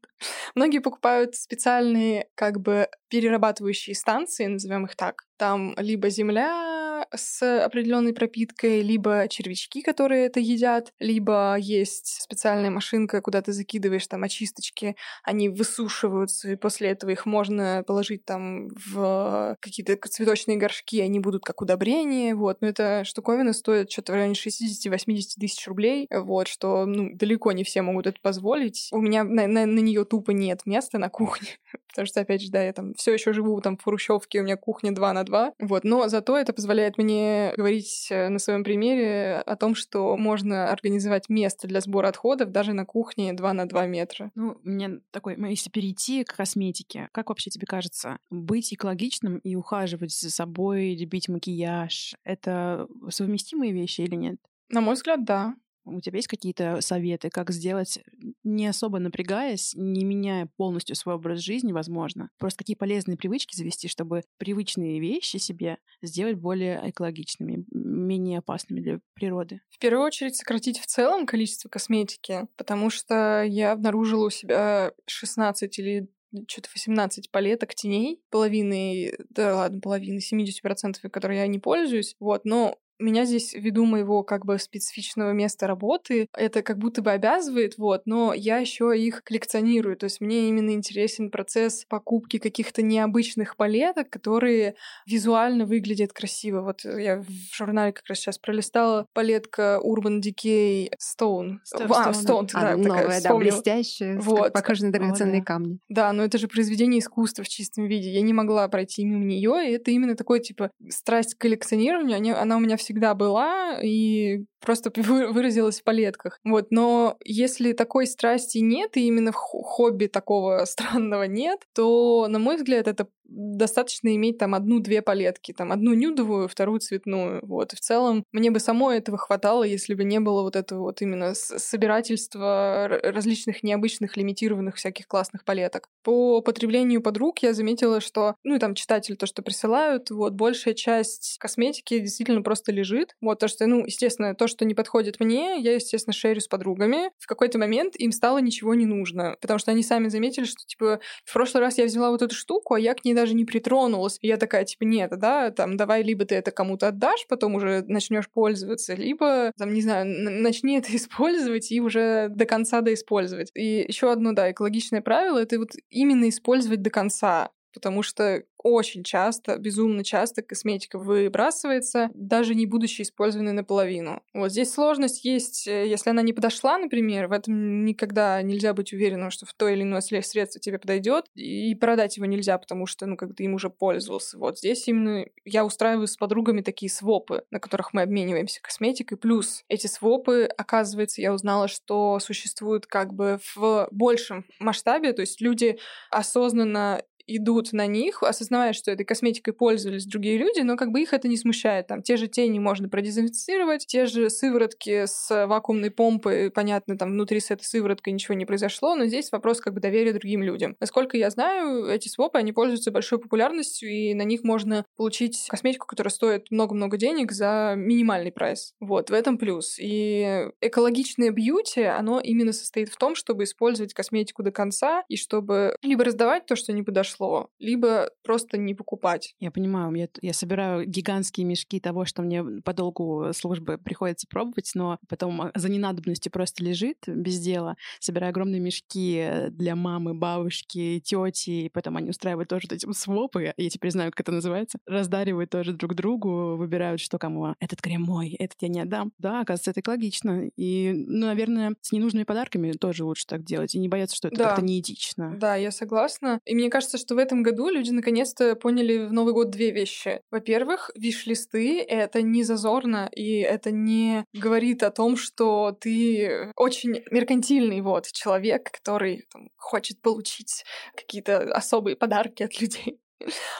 Многие покупают специальные, как бы, перерабатывающие станции, назовем их так. Там либо земля с определенной пропиткой, либо червячки, которые это едят, либо есть специальная машинка, куда ты закидываешь там очисточки, они высушиваются, и после этого их можно положить там в какие-то цветочные горшки, они будут как удобрение, вот. Но эта штуковина стоит что-то в районе 60-80 тысяч рублей, вот, что, ну, далеко не все могут это позволить. У меня на, на, на нее тупо нет места на кухне, [LAUGHS] потому что, опять же, да, я там все еще живу там в Хрущевке, у меня кухня 2 на 2, вот, но зато это позволяет мне говорить э, на своем примере о том, что можно организовать место для сбора отходов даже на кухне 2 на 2 метра. Ну, меня такой, если перейти к косметике, как вообще тебе кажется, быть экологичным и ухаживать за собой, любить макияж, это совместимые вещи или нет? На мой взгляд, да. У тебя есть какие-то советы, как сделать, не особо напрягаясь, не меняя полностью свой образ жизни, возможно? Просто какие полезные привычки завести, чтобы привычные вещи себе сделать более экологичными, менее опасными для природы? В первую очередь сократить в целом количество косметики, потому что я обнаружила у себя 16 или что-то 18 палеток теней, половины, да ладно, половины, 70%, которые я не пользуюсь, вот, но меня здесь, ввиду моего как бы специфичного места работы, это как будто бы обязывает, вот, но я еще их коллекционирую. То есть мне именно интересен процесс покупки каких-то необычных палеток, которые визуально выглядят красиво. Вот я в журнале как раз сейчас пролистала палетка Urban Decay Stone. Stone а, Stone, да, а, новая, такая, да, блестящая, вот. похожа на драгоценные О, да. камни. Да, но это же произведение искусства в чистом виде. Я не могла пройти мимо нее, и это именно такой, типа, страсть к коллекционированию, она у меня всегда была, и просто [LAUGHS] выразилась в палетках. Вот, но если такой страсти нет, и именно хобби такого [LAUGHS] странного нет, то, на мой взгляд, это достаточно иметь там одну-две палетки, там одну нюдовую, вторую цветную. Вот. И в целом мне бы самой этого хватало, если бы не было вот этого вот именно собирательства различных необычных, лимитированных всяких классных палеток. По потреблению подруг я заметила, что, ну и там читатели то, что присылают, вот большая часть косметики действительно просто лежит. Вот то, что, ну, естественно, то, что не подходит мне, я, естественно, шерю с подругами. В какой-то момент им стало ничего не нужно, потому что они сами заметили, что, типа, в прошлый раз я взяла вот эту штуку, а я к ней даже не притронулась. И я такая, типа, нет, да, там, давай либо ты это кому-то отдашь, потом уже начнешь пользоваться, либо, там, не знаю, начни это [LAUGHS] использовать и уже до конца доиспользовать. И еще одно, да, экологичное правило — это вот именно использовать до конца потому что очень часто, безумно часто косметика выбрасывается, даже не будучи использованной наполовину. Вот здесь сложность есть, э, если она не подошла, например, в этом никогда нельзя быть уверенным, что в то или иное средство тебе подойдет, и продать его нельзя, потому что, ну, как ты им уже пользовался. Вот здесь именно я устраиваю с подругами такие свопы, на которых мы обмениваемся косметикой, плюс эти свопы, оказывается, я узнала, что существуют как бы в большем масштабе, то есть люди осознанно идут на них, осознавая, что этой косметикой пользовались другие люди, но как бы их это не смущает. Там те же тени можно продезинфицировать, те же сыворотки с вакуумной помпой, понятно, там внутри с этой сывороткой ничего не произошло, но здесь вопрос как бы доверия другим людям. Насколько я знаю, эти свопы, они пользуются большой популярностью, и на них можно получить косметику, которая стоит много-много денег за минимальный прайс. Вот, в этом плюс. И экологичное бьюти, оно именно состоит в том, чтобы использовать косметику до конца, и чтобы либо раздавать то, что не подошло, произошло, либо просто не покупать. Я понимаю, я, я собираю гигантские мешки того, что мне по долгу службы приходится пробовать, но потом а, за ненадобностью просто лежит без дела. Собираю огромные мешки для мамы, бабушки, тети, и потом они устраивают тоже эти свопы, я теперь знаю, как это называется, раздаривают тоже друг другу, выбирают, что кому. Этот крем мой, этот я не отдам. Да, оказывается, это экологично. И, ну, наверное, с ненужными подарками тоже лучше так делать, и не бояться, что это да. как-то неэтично. Да, я согласна. И мне кажется, что что в этом году люди наконец-то поняли в Новый год две вещи. Во-первых, виш-листы — это не зазорно, и это не говорит о том, что ты очень меркантильный вот человек, который там, хочет получить какие-то особые подарки от людей.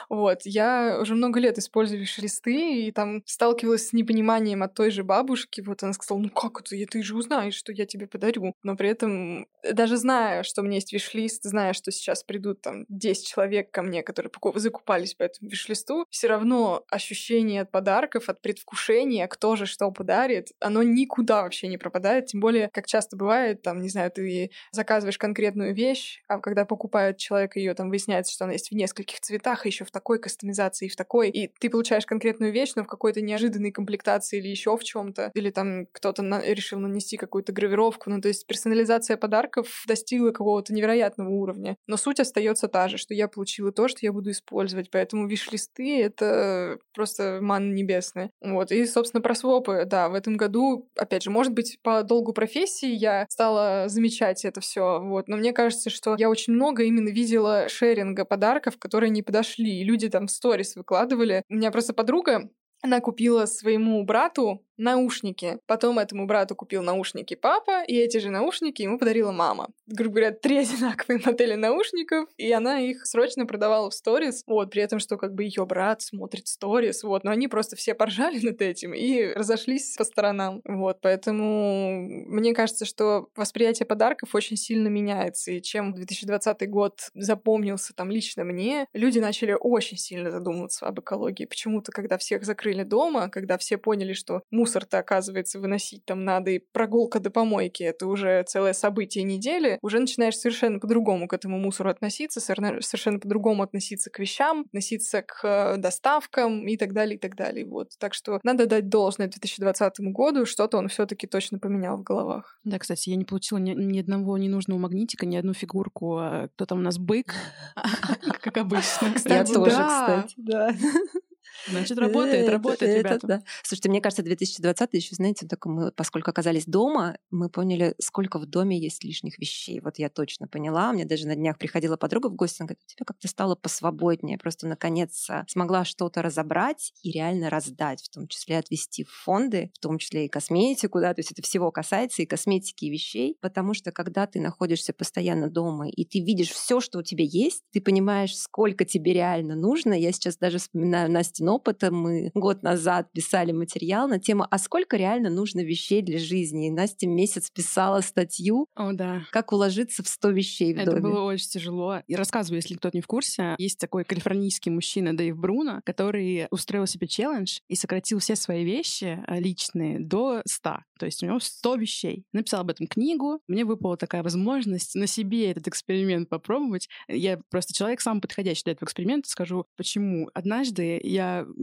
Вот, я уже много лет использую виш-листы, и там сталкивалась с непониманием от той же бабушки. Вот она сказала, ну как это, ты же узнаешь, что я тебе подарю. Но при этом, даже зная, что у меня есть виш-лист, зная, что сейчас придут там 10 человек ко мне, которые закупались по этому виш-листу, все равно ощущение от подарков, от предвкушения, кто же что подарит, оно никуда вообще не пропадает. Тем более, как часто бывает, там, не знаю, ты заказываешь конкретную вещь, а когда покупает человек ее, там выясняется, что она есть в нескольких цветах, цветах, еще в такой кастомизации, и в такой, и ты получаешь конкретную вещь, но в какой-то неожиданной комплектации или еще в чем-то, или там кто-то на... решил нанести какую-то гравировку, ну то есть персонализация подарков достигла какого-то невероятного уровня, но суть остается та же, что я получила то, что я буду использовать, поэтому виш-листы — это просто ман небесная. Вот, и, собственно, про свопы, да, в этом году, опять же, может быть, по долгу профессии я стала замечать это все, вот, но мне кажется, что я очень много именно видела шеринга подарков, которые не подошли подошли, и люди там в сторис выкладывали. У меня просто подруга, она купила своему брату наушники. Потом этому брату купил наушники папа, и эти же наушники ему подарила мама. Грубо говоря, три [LAUGHS] одинаковые модели наушников, и она их срочно продавала в сторис, вот, при этом, что как бы ее брат смотрит сторис, вот, но они просто все поржали [LAUGHS] над этим и разошлись по сторонам, вот, поэтому мне кажется, что восприятие подарков очень сильно меняется, и чем 2020 год запомнился там лично мне, люди начали очень сильно задумываться об экологии. Почему-то, когда всех закрыли дома, когда все поняли, что мусор мусор-то, оказывается, выносить там надо, и прогулка до помойки — это уже целое событие недели, уже начинаешь совершенно по-другому к этому мусору относиться, совершенно по-другому относиться к вещам, относиться к э, доставкам и так далее, и так далее. Вот. Так что надо дать должное 2020 году, что-то он все таки точно поменял в головах. Да, кстати, я не получила ни, ни одного ненужного магнитика, ни одну фигурку. А кто там у нас бык, [LAUGHS] как обычно. Я тоже, кстати. Да. [LAUGHS] Значит, работает, работает, ребята. Да. Слушайте, мне кажется, 2020 еще, знаете, только мы, поскольку оказались дома, мы поняли, сколько в доме есть лишних вещей. Вот я точно поняла. Мне даже на днях приходила подруга в гости, она говорит, у тебя как-то стало посвободнее. Просто, наконец, а, смогла что-то разобрать и реально раздать, в том числе отвести в фонды, в том числе и косметику, да, то есть это всего касается и косметики, и вещей, потому что когда ты находишься постоянно дома, и ты видишь все, что у тебя есть, ты понимаешь, сколько тебе реально нужно. Я сейчас даже вспоминаю Опытом. Мы год назад писали материал на тему «А сколько реально нужно вещей для жизни?» И Настя месяц писала статью О, да. «Как уложиться в 100 вещей в Это доме». Это было очень тяжело. И рассказываю, если кто-то не в курсе, есть такой калифорнийский мужчина Дэйв Бруно, который устроил себе челлендж и сократил все свои вещи э, личные до 100. То есть у него 100 вещей. Написал об этом книгу. Мне выпала такая возможность на себе этот эксперимент попробовать. Я просто человек самый подходящий для этого эксперимента. Скажу, почему. Однажды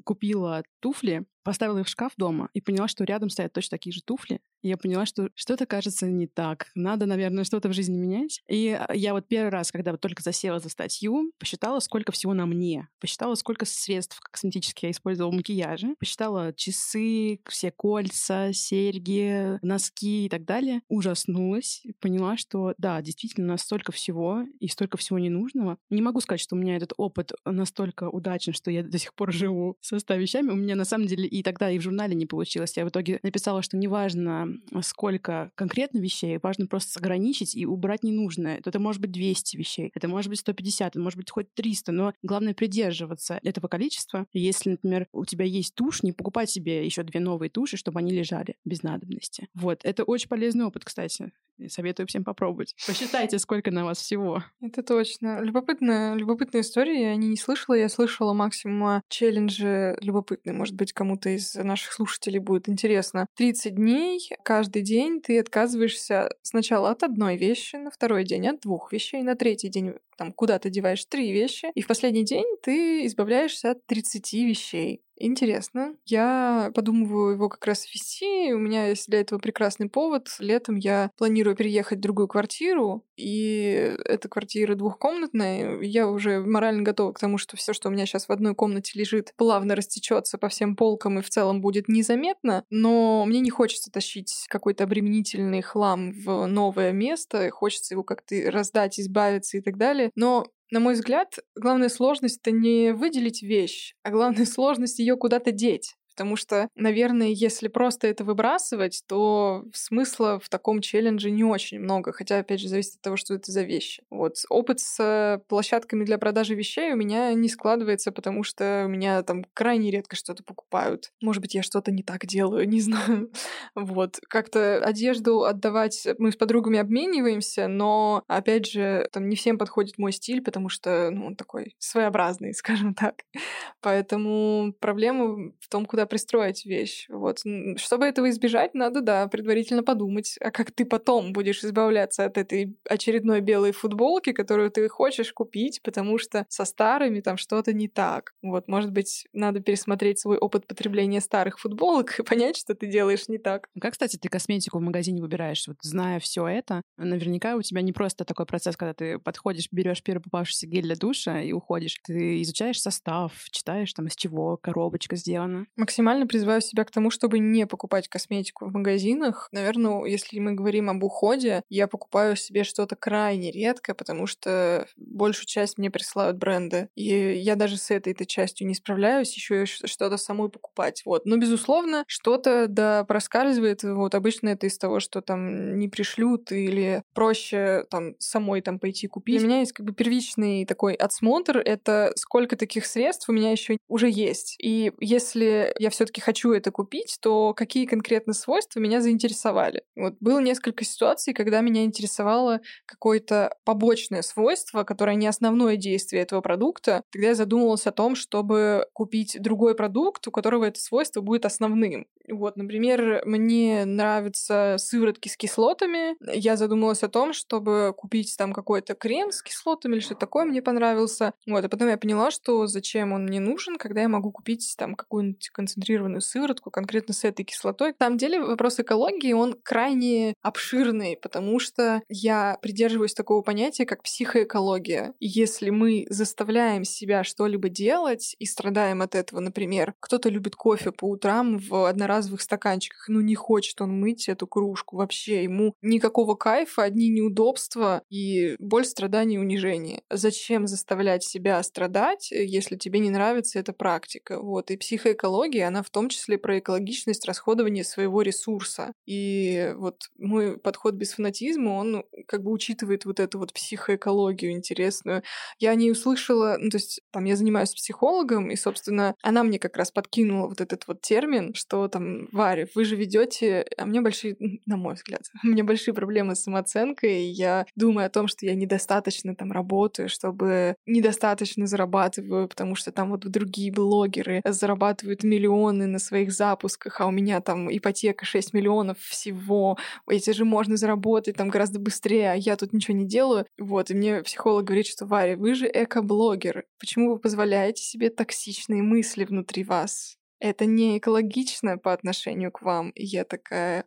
купила туфли поставила их в шкаф дома и поняла, что рядом стоят точно такие же туфли. И я поняла, что что-то кажется не так. Надо, наверное, что-то в жизни менять. И а, я вот первый раз, когда вот только засела за статью, посчитала, сколько всего на мне. Посчитала, сколько средств косметических я использовала в макияже. Посчитала часы, все кольца, серьги, носки и так далее. Ужаснулась. Поняла, что да, действительно, настолько всего и столько всего ненужного. Не могу сказать, что у меня этот опыт настолько удачен, что я до сих пор живу со ста вещами. У меня на самом деле и тогда и в журнале не получилось. Я в итоге написала, что неважно, сколько конкретно вещей, важно просто ограничить и убрать ненужное. Это может быть 200 вещей, это может быть 150, это может быть хоть 300, но главное придерживаться этого количества. Если, например, у тебя есть тушь, не покупать себе еще две новые туши, чтобы они лежали без надобности. Вот, это очень полезный опыт, кстати. Советую всем попробовать. Посчитайте, сколько на вас всего. Это точно. Любопытная, любопытная история. Я не слышала. Я слышала максимум челленджи любопытные. Может быть, кому-то из наших слушателей будет интересно. 30 дней, каждый день ты отказываешься сначала от одной вещи, на второй день от двух вещей, на третий день там куда ты деваешь три вещи, и в последний день ты избавляешься от 30 вещей. Интересно. Я подумываю его как раз вести. У меня есть для этого прекрасный повод. Летом я планирую переехать в другую квартиру, и эта квартира двухкомнатная. Я уже морально готова к тому, что все, что у меня сейчас в одной комнате лежит, плавно растечется по всем полкам и в целом будет незаметно. Но мне не хочется тащить какой-то обременительный хлам в новое место. Хочется его как-то раздать, избавиться и так далее. Но на мой взгляд, главная сложность это не выделить вещь, а главная [LAUGHS] сложность ее куда-то деть. Потому что, наверное, если просто это выбрасывать, то смысла в таком челлендже не очень много. Хотя, опять же, зависит от того, что это за вещи. Вот опыт с площадками для продажи вещей у меня не складывается, потому что у меня там крайне редко что-то покупают. Может быть, я что-то не так делаю, не [LAUGHS] знаю. Вот. Как-то одежду отдавать мы с подругами обмениваемся, но, опять же, там не всем подходит мой стиль, потому что ну, он такой своеобразный, [LAUGHS] скажем так. Поэтому проблема в том, куда пристроить вещь. Вот. Чтобы этого избежать, надо, да, предварительно подумать, а как ты потом будешь избавляться от этой очередной белой футболки, которую ты хочешь купить, потому что со старыми там что-то не так. Вот, может быть, надо пересмотреть свой опыт потребления старых футболок и понять, что ты делаешь не так. Как, кстати, ты косметику в магазине выбираешь? Вот зная все это, наверняка у тебя не просто такой процесс, когда ты подходишь, берешь первый попавшийся гель для душа и уходишь. Ты изучаешь состав, читаешь там из чего коробочка сделана максимально призываю себя к тому, чтобы не покупать косметику в магазинах. Наверное, если мы говорим об уходе, я покупаю себе что-то крайне редко, потому что большую часть мне присылают бренды. И я даже с этой-то частью не справляюсь, еще что-то самой покупать. Вот. Но, безусловно, что-то да проскальзывает. Вот обычно это из того, что там не пришлют или проще там самой там пойти купить. У меня есть как бы первичный такой отсмотр. Это сколько таких средств у меня еще уже есть. И если все-таки хочу это купить, то какие конкретно свойства меня заинтересовали? Вот было несколько ситуаций, когда меня интересовало какое-то побочное свойство, которое не основное действие этого продукта. Тогда я задумывалась о том, чтобы купить другой продукт, у которого это свойство будет основным. Вот, например, мне нравятся сыворотки с кислотами. Я задумалась о том, чтобы купить там какой-то крем с кислотами или что-то такое мне понравился. Вот, а потом я поняла, что зачем он мне нужен, когда я могу купить там какую-нибудь концентрированную сыворотку конкретно с этой кислотой. На самом деле вопрос экологии, он крайне обширный, потому что я придерживаюсь такого понятия, как психоэкология. Если мы заставляем себя что-либо делать и страдаем от этого, например, кто-то любит кофе по утрам в одноразовых стаканчиках, ну не хочет он мыть эту кружку вообще, ему никакого кайфа, одни неудобства и боль, страдания унижение. Зачем заставлять себя страдать, если тебе не нравится эта практика? Вот. И психоэкология, она в том числе про экологичность расходования своего ресурса. И вот мой подход без фанатизма, он как бы учитывает вот эту вот психоэкологию интересную. Я не услышала, ну, то есть там я занимаюсь психологом, и, собственно, она мне как раз подкинула вот этот вот термин, что там, Варя, вы же ведете, а мне большие, на мой взгляд, [LAUGHS] у меня большие проблемы с самооценкой, и я думаю о том, что я недостаточно там работаю, чтобы недостаточно зарабатываю, потому что там вот другие блогеры зарабатывают миллионы на своих запусках, а у меня там ипотека 6 миллионов всего, эти же можно заработать там гораздо быстрее, а я тут ничего не делаю. Вот, и мне психолог говорит, что Варя, вы же эко-блогер, почему вы позволяете себе токсичные мысли внутри вас? Это не экологично по отношению к вам. И я такая,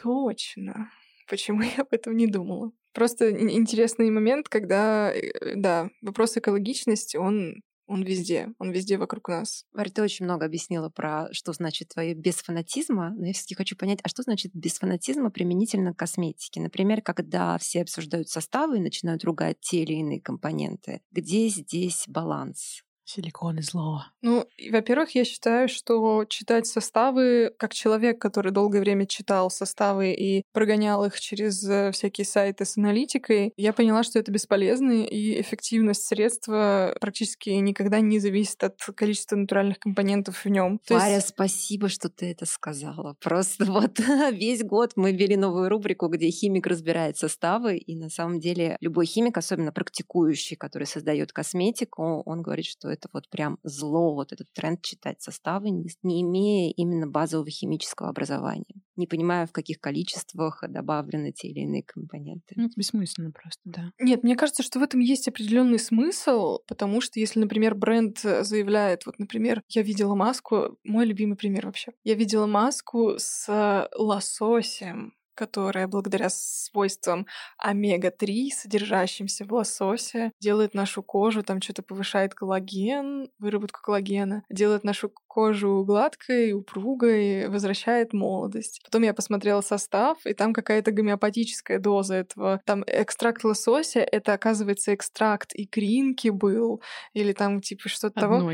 точно. Почему я об этом не думала? Просто интересный момент, когда, э, да, вопрос экологичности, он он везде, он везде вокруг нас. Варя, ты очень много объяснила про, что значит твое без фанатизма, но я все-таки хочу понять, а что значит без фанатизма применительно к косметике? Например, когда все обсуждают составы и начинают ругать те или иные компоненты, где здесь баланс? Силикон и зло. Ну, во-первых, я считаю, что читать составы, как человек, который долгое время читал составы и прогонял их через э, всякие сайты с аналитикой, я поняла, что это бесполезно, и эффективность средства практически никогда не зависит от количества натуральных компонентов в нем. Варя, есть... спасибо, что ты это сказала. Просто вот [LAUGHS] весь год мы ввели новую рубрику, где химик разбирает составы, и на самом деле любой химик, особенно практикующий, который создает косметику, он говорит, что это вот прям зло, вот этот тренд читать составы, не, не имея именно базового химического образования, не понимая, в каких количествах добавлены те или иные компоненты. Ну, это бессмысленно просто, да. Нет, мне кажется, что в этом есть определенный смысл, потому что если, например, бренд заявляет, вот, например, я видела маску, мой любимый пример вообще, я видела маску с лососем, которая благодаря свойствам омега-3, содержащимся в лососе, делает нашу кожу, там что-то повышает коллаген, выработку коллагена, делает нашу кожу гладкой, упругой, возвращает молодость. Потом я посмотрела состав, и там какая-то гомеопатическая доза этого. Там экстракт лосося, это, оказывается, экстракт икринки был, или там типа что-то того.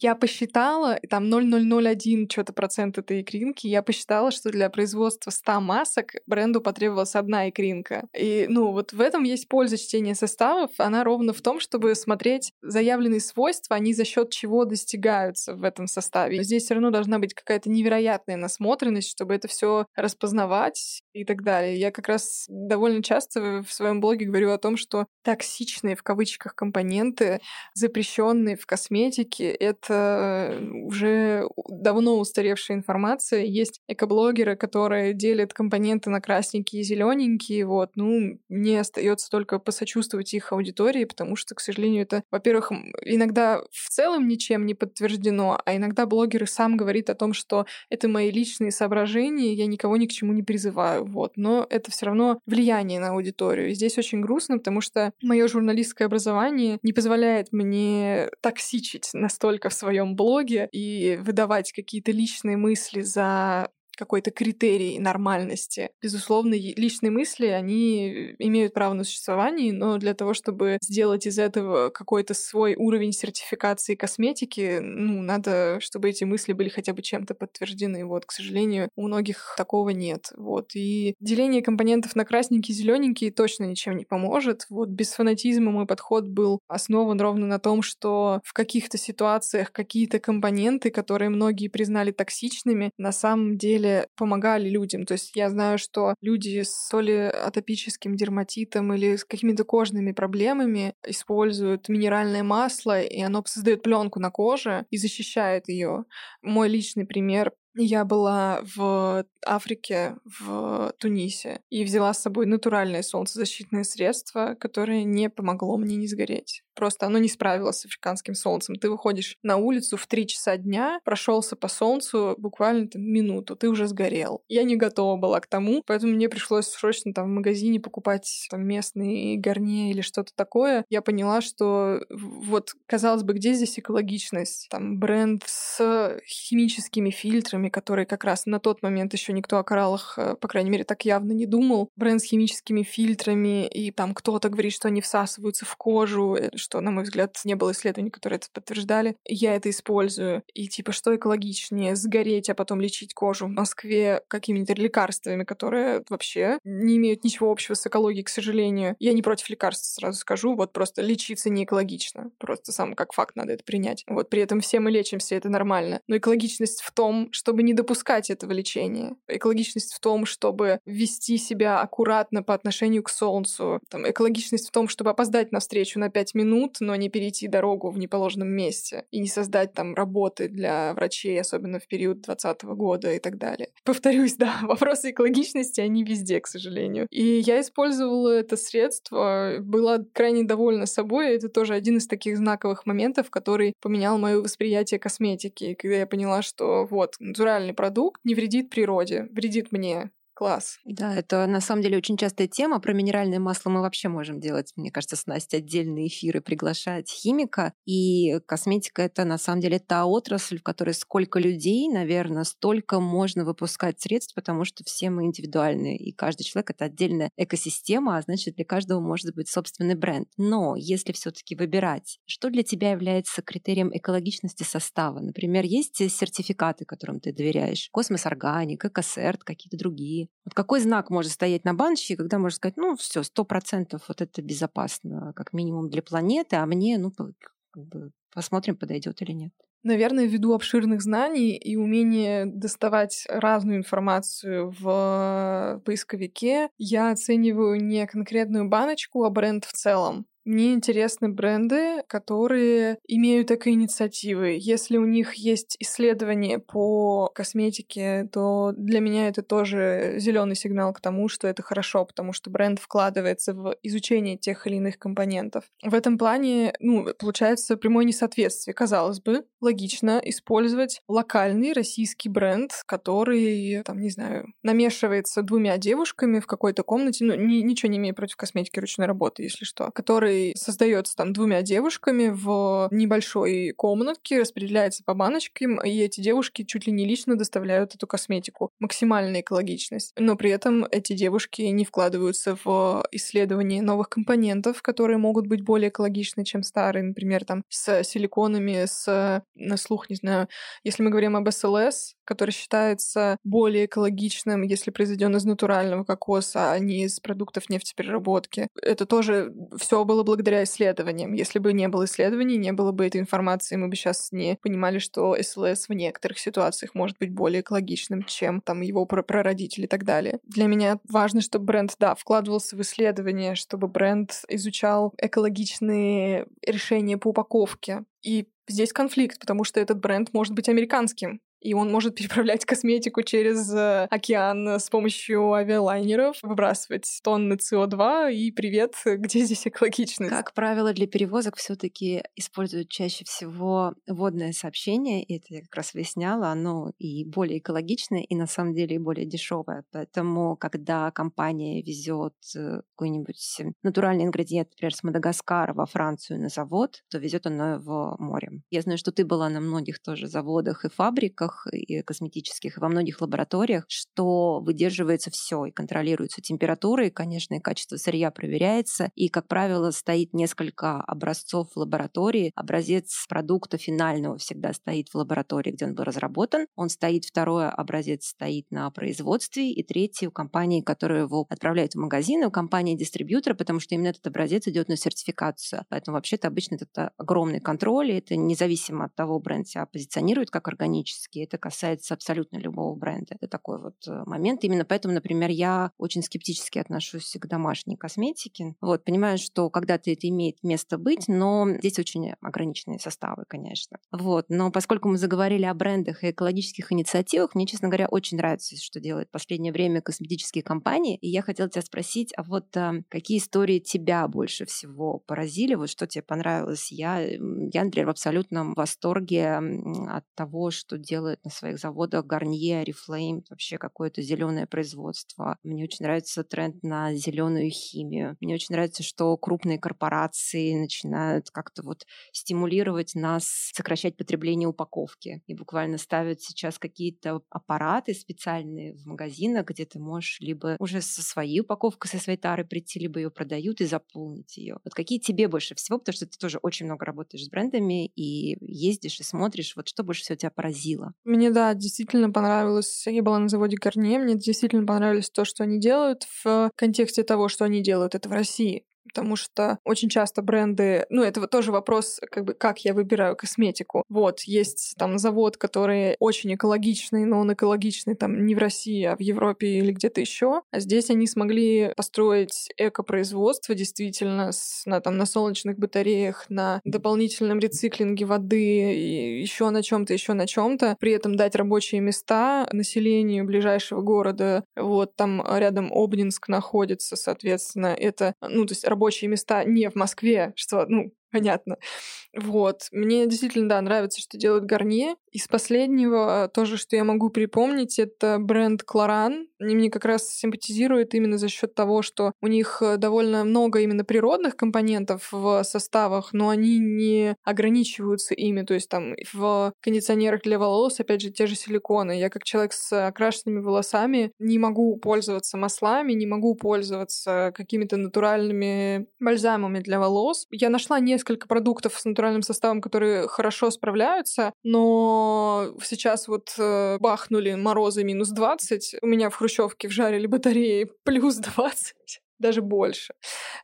Я посчитала, там 0,001 что-то процент этой икринки, я посчитала, что для производства 100 масок бренду потребовалась одна икринка. И, ну, вот в этом есть польза чтения составов. Она ровно в том, чтобы смотреть заявленные свойства, они за счет чего достигаются в этом составе. Но здесь все равно должна быть какая-то невероятная насмотренность, чтобы это все распознавать и так далее. Я как раз довольно часто в своем блоге говорю о том, что токсичные в кавычках компоненты, запрещенные в косметике, это уже давно устаревшая информация. Есть экоблогеры, которые делят компоненты на красненькие и зелененькие. Вот, ну, мне остается только посочувствовать их аудитории, потому что, к сожалению, это, во-первых, иногда в целом ничем не подтверждено, а иногда блогер сам говорит о том, что это мои личные соображения, я никого ни к чему не призываю, вот. Но это все равно влияние на аудиторию. И здесь очень грустно, потому что мое журналистское образование не позволяет мне токсичить настолько в своем блоге и выдавать какие-то личные мысли за какой-то критерий нормальности. Безусловно, личные мысли, они имеют право на существование, но для того, чтобы сделать из этого какой-то свой уровень сертификации косметики, ну, надо, чтобы эти мысли были хотя бы чем-то подтверждены. Вот, к сожалению, у многих такого нет. Вот. И деление компонентов на красненькие, зелененькие точно ничем не поможет. Вот без фанатизма мой подход был основан ровно на том, что в каких-то ситуациях какие-то компоненты, которые многие признали токсичными, на самом деле помогали людям. То есть я знаю, что люди с то ли атопическим дерматитом или с какими-то кожными проблемами используют минеральное масло, и оно создает пленку на коже и защищает ее. Мой личный пример я была в Африке, в Тунисе, и взяла с собой натуральное солнцезащитное средство, которое не помогло мне не сгореть. Просто оно не справилось с африканским солнцем. Ты выходишь на улицу в 3 часа дня, прошелся по солнцу буквально там минуту, ты уже сгорел. Я не готова была к тому, поэтому мне пришлось срочно там в магазине покупать там местные гарне или что-то такое. Я поняла, что вот, казалось бы, где здесь экологичность? Там бренд с химическими фильтрами, которые как раз на тот момент еще никто о кораллах, э, по крайней мере, так явно не думал. Бренд с химическими фильтрами, и там кто-то говорит, что они всасываются в кожу, э, что, на мой взгляд, не было исследований, которые это подтверждали. Я это использую. И типа, что экологичнее? Сгореть, а потом лечить кожу в Москве какими-то лекарствами, которые вообще не имеют ничего общего с экологией, к сожалению. Я не против лекарств, сразу скажу. Вот просто лечиться не экологично. Просто сам как факт надо это принять. Вот при этом все мы лечимся, это нормально. Но экологичность в том, чтобы не допускать этого лечения. Экологичность в том, чтобы вести себя аккуратно по отношению к солнцу. Там, экологичность в том, чтобы опоздать на встречу на 5 минут, минут, но не перейти дорогу в неположенном месте и не создать там работы для врачей, особенно в период 2020 года и так далее. Повторюсь, [LAUGHS] да, вопросы экологичности, они везде, к сожалению. И я использовала это средство, была крайне довольна собой. Это тоже один из таких знаковых моментов, который поменял мое восприятие косметики. Когда я поняла, что вот, натуральный продукт не вредит природе, вредит мне, Класс. Да, это на самом деле очень частая тема. Про минеральное масло мы вообще можем делать, мне кажется, с Настей отдельные эфиры, приглашать химика. И косметика — это на самом деле та отрасль, в которой сколько людей, наверное, столько можно выпускать средств, потому что все мы индивидуальные, и каждый человек — это отдельная экосистема, а значит, для каждого может быть собственный бренд. Но если все таки выбирать, что для тебя является критерием экологичности состава? Например, есть сертификаты, которым ты доверяешь? COSMOS Organic, Ecocert, какие-то другие. Вот какой знак может стоять на баночке, когда можно сказать, ну, все, сто процентов вот это безопасно, как минимум для планеты, а мне, ну, как бы посмотрим, подойдет или нет. Наверное, ввиду обширных знаний и умения доставать разную информацию в поисковике, я оцениваю не конкретную баночку, а бренд в целом. Мне интересны бренды, которые имеют эко-инициативы. Если у них есть исследования по косметике, то для меня это тоже зеленый сигнал к тому, что это хорошо, потому что бренд вкладывается в изучение тех или иных компонентов. В этом плане, ну, получается прямое несоответствие. Казалось бы, логично использовать локальный российский бренд, который, там, не знаю, намешивается двумя девушками в какой-то комнате, ну, ни, ничего не имею против косметики ручной работы, если что, который который создается там двумя девушками в небольшой комнатке, распределяется по баночкам, и эти девушки чуть ли не лично доставляют эту косметику. Максимальная экологичность. Но при этом эти девушки не вкладываются в исследование новых компонентов, которые могут быть более экологичны, чем старые, например, там с силиконами, с, на слух, не знаю, если мы говорим об СЛС, который считается более экологичным, если произведен из натурального кокоса, а не из продуктов нефтепереработки. Это тоже все было благодаря исследованиям. Если бы не было исследований, не было бы этой информации, мы бы сейчас не понимали, что СЛС в некоторых ситуациях может быть более экологичным, чем там его прародитель и так далее. Для меня важно, чтобы бренд, да, вкладывался в исследования, чтобы бренд изучал экологичные решения по упаковке. И здесь конфликт, потому что этот бренд может быть американским и он может [LAUGHS] переправлять косметику через э, океан с помощью авиалайнеров, выбрасывать тонны СО2, и привет, [LAUGHS] где здесь экологичность? Как правило, для перевозок все таки используют чаще всего водное сообщение, и это я как раз выясняла, оно и более экологичное, и на самом деле и более дешевое. Поэтому, когда компания везет э, какой-нибудь натуральный ингредиент, например, с Мадагаскара во Францию на завод, то везет оно в море. Я знаю, что ты была на многих тоже заводах и фабриках, заводах и косметических, и во многих лабораториях, что выдерживается все и контролируется температура, и, конечно, и качество сырья проверяется. И, как правило, стоит несколько образцов в лаборатории. Образец продукта финального всегда стоит в лаборатории, где он был разработан. Он стоит, второй образец стоит на производстве, и третий у компании, которая его отправляет в магазин, и у компании-дистрибьютора, потому что именно этот образец идет на сертификацию. Поэтому вообще-то обычно это огромный контроль, и это независимо от того, бренд себя позиционирует как органический. Это касается абсолютно любого бренда. Это такой вот э, момент. Именно поэтому, например, я очень скептически отношусь к домашней косметике. Вот, понимаю, что когда-то это имеет место быть, но здесь очень ограниченные составы, конечно. Вот, но поскольку мы заговорили о брендах и экологических инициативах, мне, честно говоря, очень нравится, что делают в последнее время косметические компании. И я хотела тебя спросить, а вот а, какие истории тебя больше всего поразили? Вот что тебе понравилось? Я, я например, в абсолютном восторге от того, что делают на своих заводах Garnier, Oriflame, вообще какое-то зеленое производство. Мне очень нравится тренд на зеленую химию. Мне очень нравится, что крупные корпорации начинают как-то вот стимулировать нас сокращать потребление упаковки и буквально ставят сейчас какие-то аппараты специальные в магазинах, где ты можешь либо уже со своей упаковкой, со своей тары прийти, либо ее продают и заполнить ее. Вот какие тебе больше всего, потому что ты тоже очень много работаешь с брендами и ездишь и смотришь, вот что больше всего тебя поразило? Мне, да, действительно понравилось. Я была на заводе Гарнье, мне действительно понравилось то, что они делают в контексте того, что они делают это в России потому что очень часто бренды, ну, это тоже вопрос, как бы, как я выбираю косметику. Вот, есть там завод, который очень экологичный, но он экологичный там не в России, а в Европе или где-то еще. А здесь они смогли построить экопроизводство действительно с, на, там, на солнечных батареях, на дополнительном рециклинге воды и еще на чем-то, еще на чем-то, при этом дать рабочие места населению ближайшего города. Вот, там рядом Обнинск находится, соответственно, это, ну, то есть рабочие места не в Москве, что, ну, понятно. Вот. Мне действительно, да, нравится, что делают Гарнье. Из последнего тоже, что я могу припомнить, это бренд Кларан. Они мне как раз симпатизируют именно за счет того, что у них э, довольно много именно природных компонентов в составах, но они не ограничиваются ими. То есть там в кондиционерах для волос, опять же, те же силиконы. Я как человек с окрашенными волосами не могу пользоваться маслами, не могу пользоваться какими-то натуральными бальзамами для волос. Я нашла несколько продуктов с натуральным составом, которые хорошо справляются, но сейчас вот э, бахнули морозы минус 20, у меня в хрущевке вжарили батареи плюс 20 даже больше.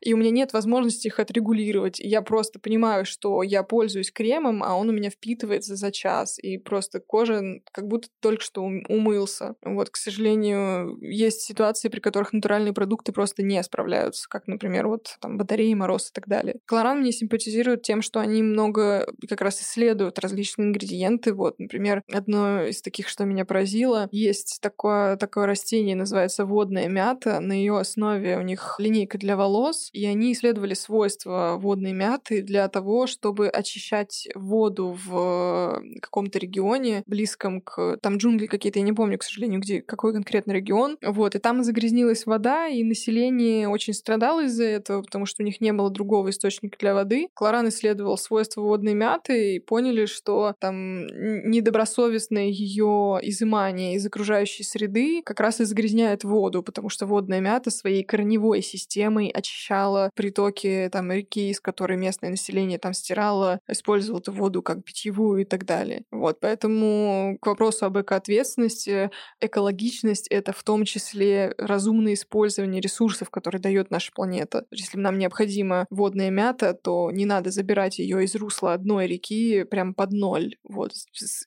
И у меня нет возможности их отрегулировать. Я просто понимаю, что я пользуюсь кремом, а он у меня впитывается за час. И просто кожа как будто только что умылся. Вот, к сожалению, есть ситуации, при которых натуральные продукты просто не справляются, как, например, вот там батареи, мороз и так далее. Клоран мне симпатизирует тем, что они много как раз исследуют различные ингредиенты. Вот, например, одно из таких, что меня поразило, есть такое, такое растение, называется водная мята. На ее основе у них линейка для волос, и они исследовали свойства водной мяты для того, чтобы очищать воду в каком-то регионе, близком к... Там джунгли какие-то, я не помню, к сожалению, где, какой конкретно регион. Вот, и там загрязнилась вода, и население очень страдало из-за этого, потому что у них не было другого источника для воды. Кларан исследовал свойства водной мяты и поняли, что там недобросовестное ее изымание из окружающей среды как раз и загрязняет воду, потому что водная мята своей корневой речевой системой очищала притоки там реки, из которой местное население там стирало, использовало эту воду как питьевую и так далее. Вот, поэтому к вопросу об экоответственности, экологичность — это в том числе разумное использование ресурсов, которые дает наша планета. Если нам необходима водная мята, то не надо забирать ее из русла одной реки прям под ноль. Вот.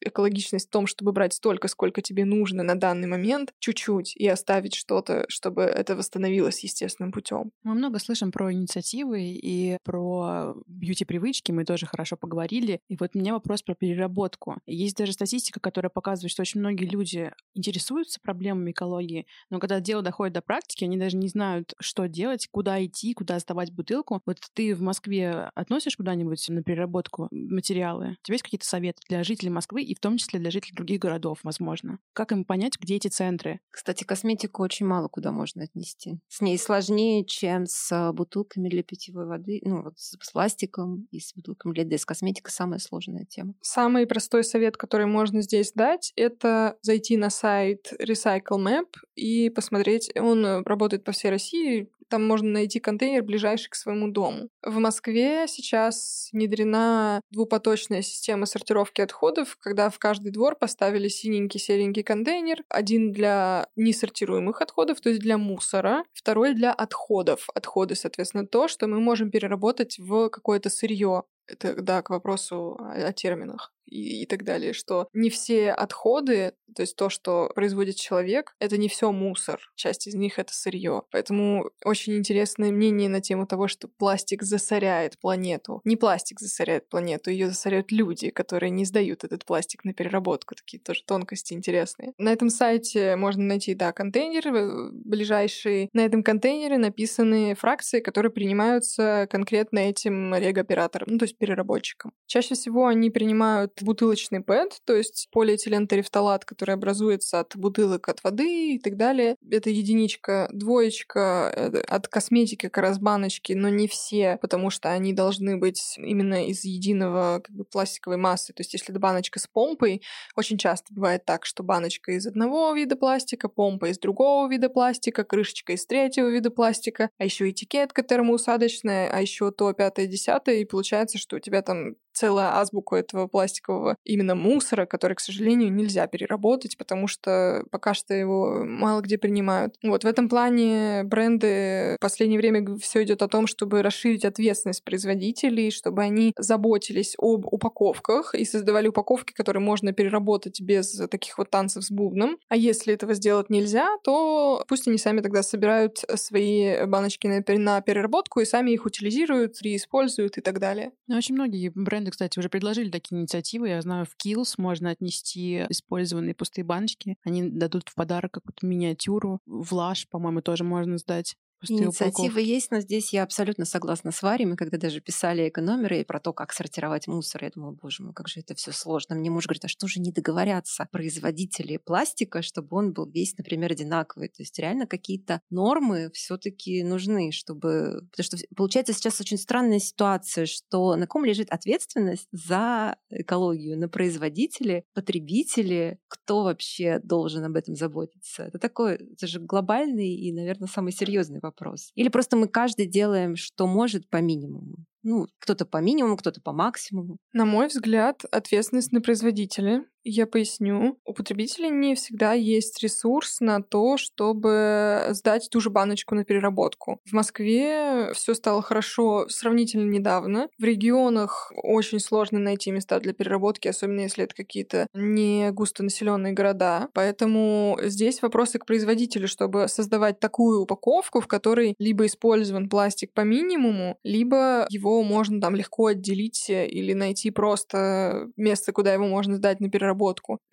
Экологичность в том, чтобы брать столько, сколько тебе нужно на данный момент, чуть-чуть, и оставить что-то, чтобы это восстановилось естественно естественным путем. Мы много слышим про инициативы и про бьюти-привычки, мы тоже хорошо поговорили. И вот у меня вопрос про переработку. Есть даже статистика, которая показывает, что очень многие люди интересуются проблемами экологии, но когда дело доходит до практики, они даже не знают, что делать, куда идти, куда сдавать бутылку. Вот ты в Москве относишь куда-нибудь на переработку материалы? У тебя есть какие-то советы для жителей Москвы и в том числе для жителей других городов, возможно? Как им понять, где эти центры? Кстати, косметику очень мало куда можно отнести. С ней сложнее сложнее, чем с бутылками для питьевой воды, ну вот с пластиком и с бутылками для ДС. Косметика самая сложная тема. Самый простой совет, который можно здесь дать, это зайти на сайт Recycle Map и посмотреть. Он работает по всей России, там можно найти контейнер, ближайший к своему дому. В Москве сейчас внедрена двупоточная система сортировки отходов, когда в каждый двор поставили синенький серенький контейнер. Один для несортируемых отходов, то есть для мусора. Второй для отходов. Отходы, соответственно, то, что мы можем переработать в какое-то сырье. Это, да, к вопросу о, о терминах и, и так далее, что не все отходы, то есть то, что производит человек, это не все мусор. Часть из них это сырье. Поэтому очень интересное мнение на тему того, что пластик засоряет планету. Не пластик засоряет планету, ее засоряют люди, которые не сдают этот пластик на переработку. Такие тоже тонкости интересные. На этом сайте можно найти, да, контейнер э, ближайший. На этом контейнере написаны фракции, которые принимаются конкретно этим регоператором, ну, то есть переработчиком. Чаще всего они принимают бутылочный ПЭТ, то есть полиэтилентерефталат, который образуется от бутылок от воды и так далее. Это единичка, двоечка э, от косметики как раз баночки, но не все, потому что они должны быть именно из единого как бы, пластиковой массы. То есть если это баночка с помпой, очень часто бывает так, что баночка из одного вида пластика, помпа из другого вида пластика, крышечка из третьего вида пластика, а еще этикетка термоусадочная, а еще то, пятое, десятое, и получается, что у тебя там целая азбука этого пластикового именно мусора, который, к сожалению, нельзя переработать, потому что пока что его мало где принимают. Вот в этом плане бренды в последнее время все идет о том, чтобы расширить ответственность производителей, чтобы они заботились об упаковках и создавали упаковки, которые можно переработать без таких вот танцев с бубном. А если этого сделать нельзя, то пусть они сами тогда собирают свои баночки на переработку и сами их утилизируют, реиспользуют и так далее. Ну, очень многие бренды бренды, кстати, уже предложили такие инициативы. Я знаю, в Kills можно отнести использованные пустые баночки. Они дадут в подарок какую-то миниатюру. В Лаш, по-моему, тоже можно сдать. Инициатива есть, но здесь я абсолютно согласна с Варей. Мы когда даже писали экономеры и про то, как сортировать мусор, я думала, боже мой, как же это все сложно. Мне муж говорит, а что же не договорятся производители пластика, чтобы он был весь, например, одинаковый. То есть реально какие-то нормы все-таки нужны, чтобы... Потому что получается сейчас очень странная ситуация, что на ком лежит ответственность за экологию? На производителе, потребителе? Кто вообще должен об этом заботиться? Это такой, это же глобальный и, наверное, самый серьезный вопрос. Или просто мы каждый делаем, что может по минимуму. Ну, кто-то по минимуму, кто-то по максимуму. На мой взгляд, ответственность на производителя. Я поясню. У потребителей не всегда есть ресурс на то, чтобы сдать ту же баночку на переработку. В Москве все стало хорошо сравнительно недавно. В регионах очень сложно найти места для переработки, особенно если это какие-то не густонаселенные города. Поэтому здесь вопросы к производителю, чтобы создавать такую упаковку, в которой либо использован пластик по минимуму, либо его можно там легко отделить или найти просто место, куда его можно сдать на переработку.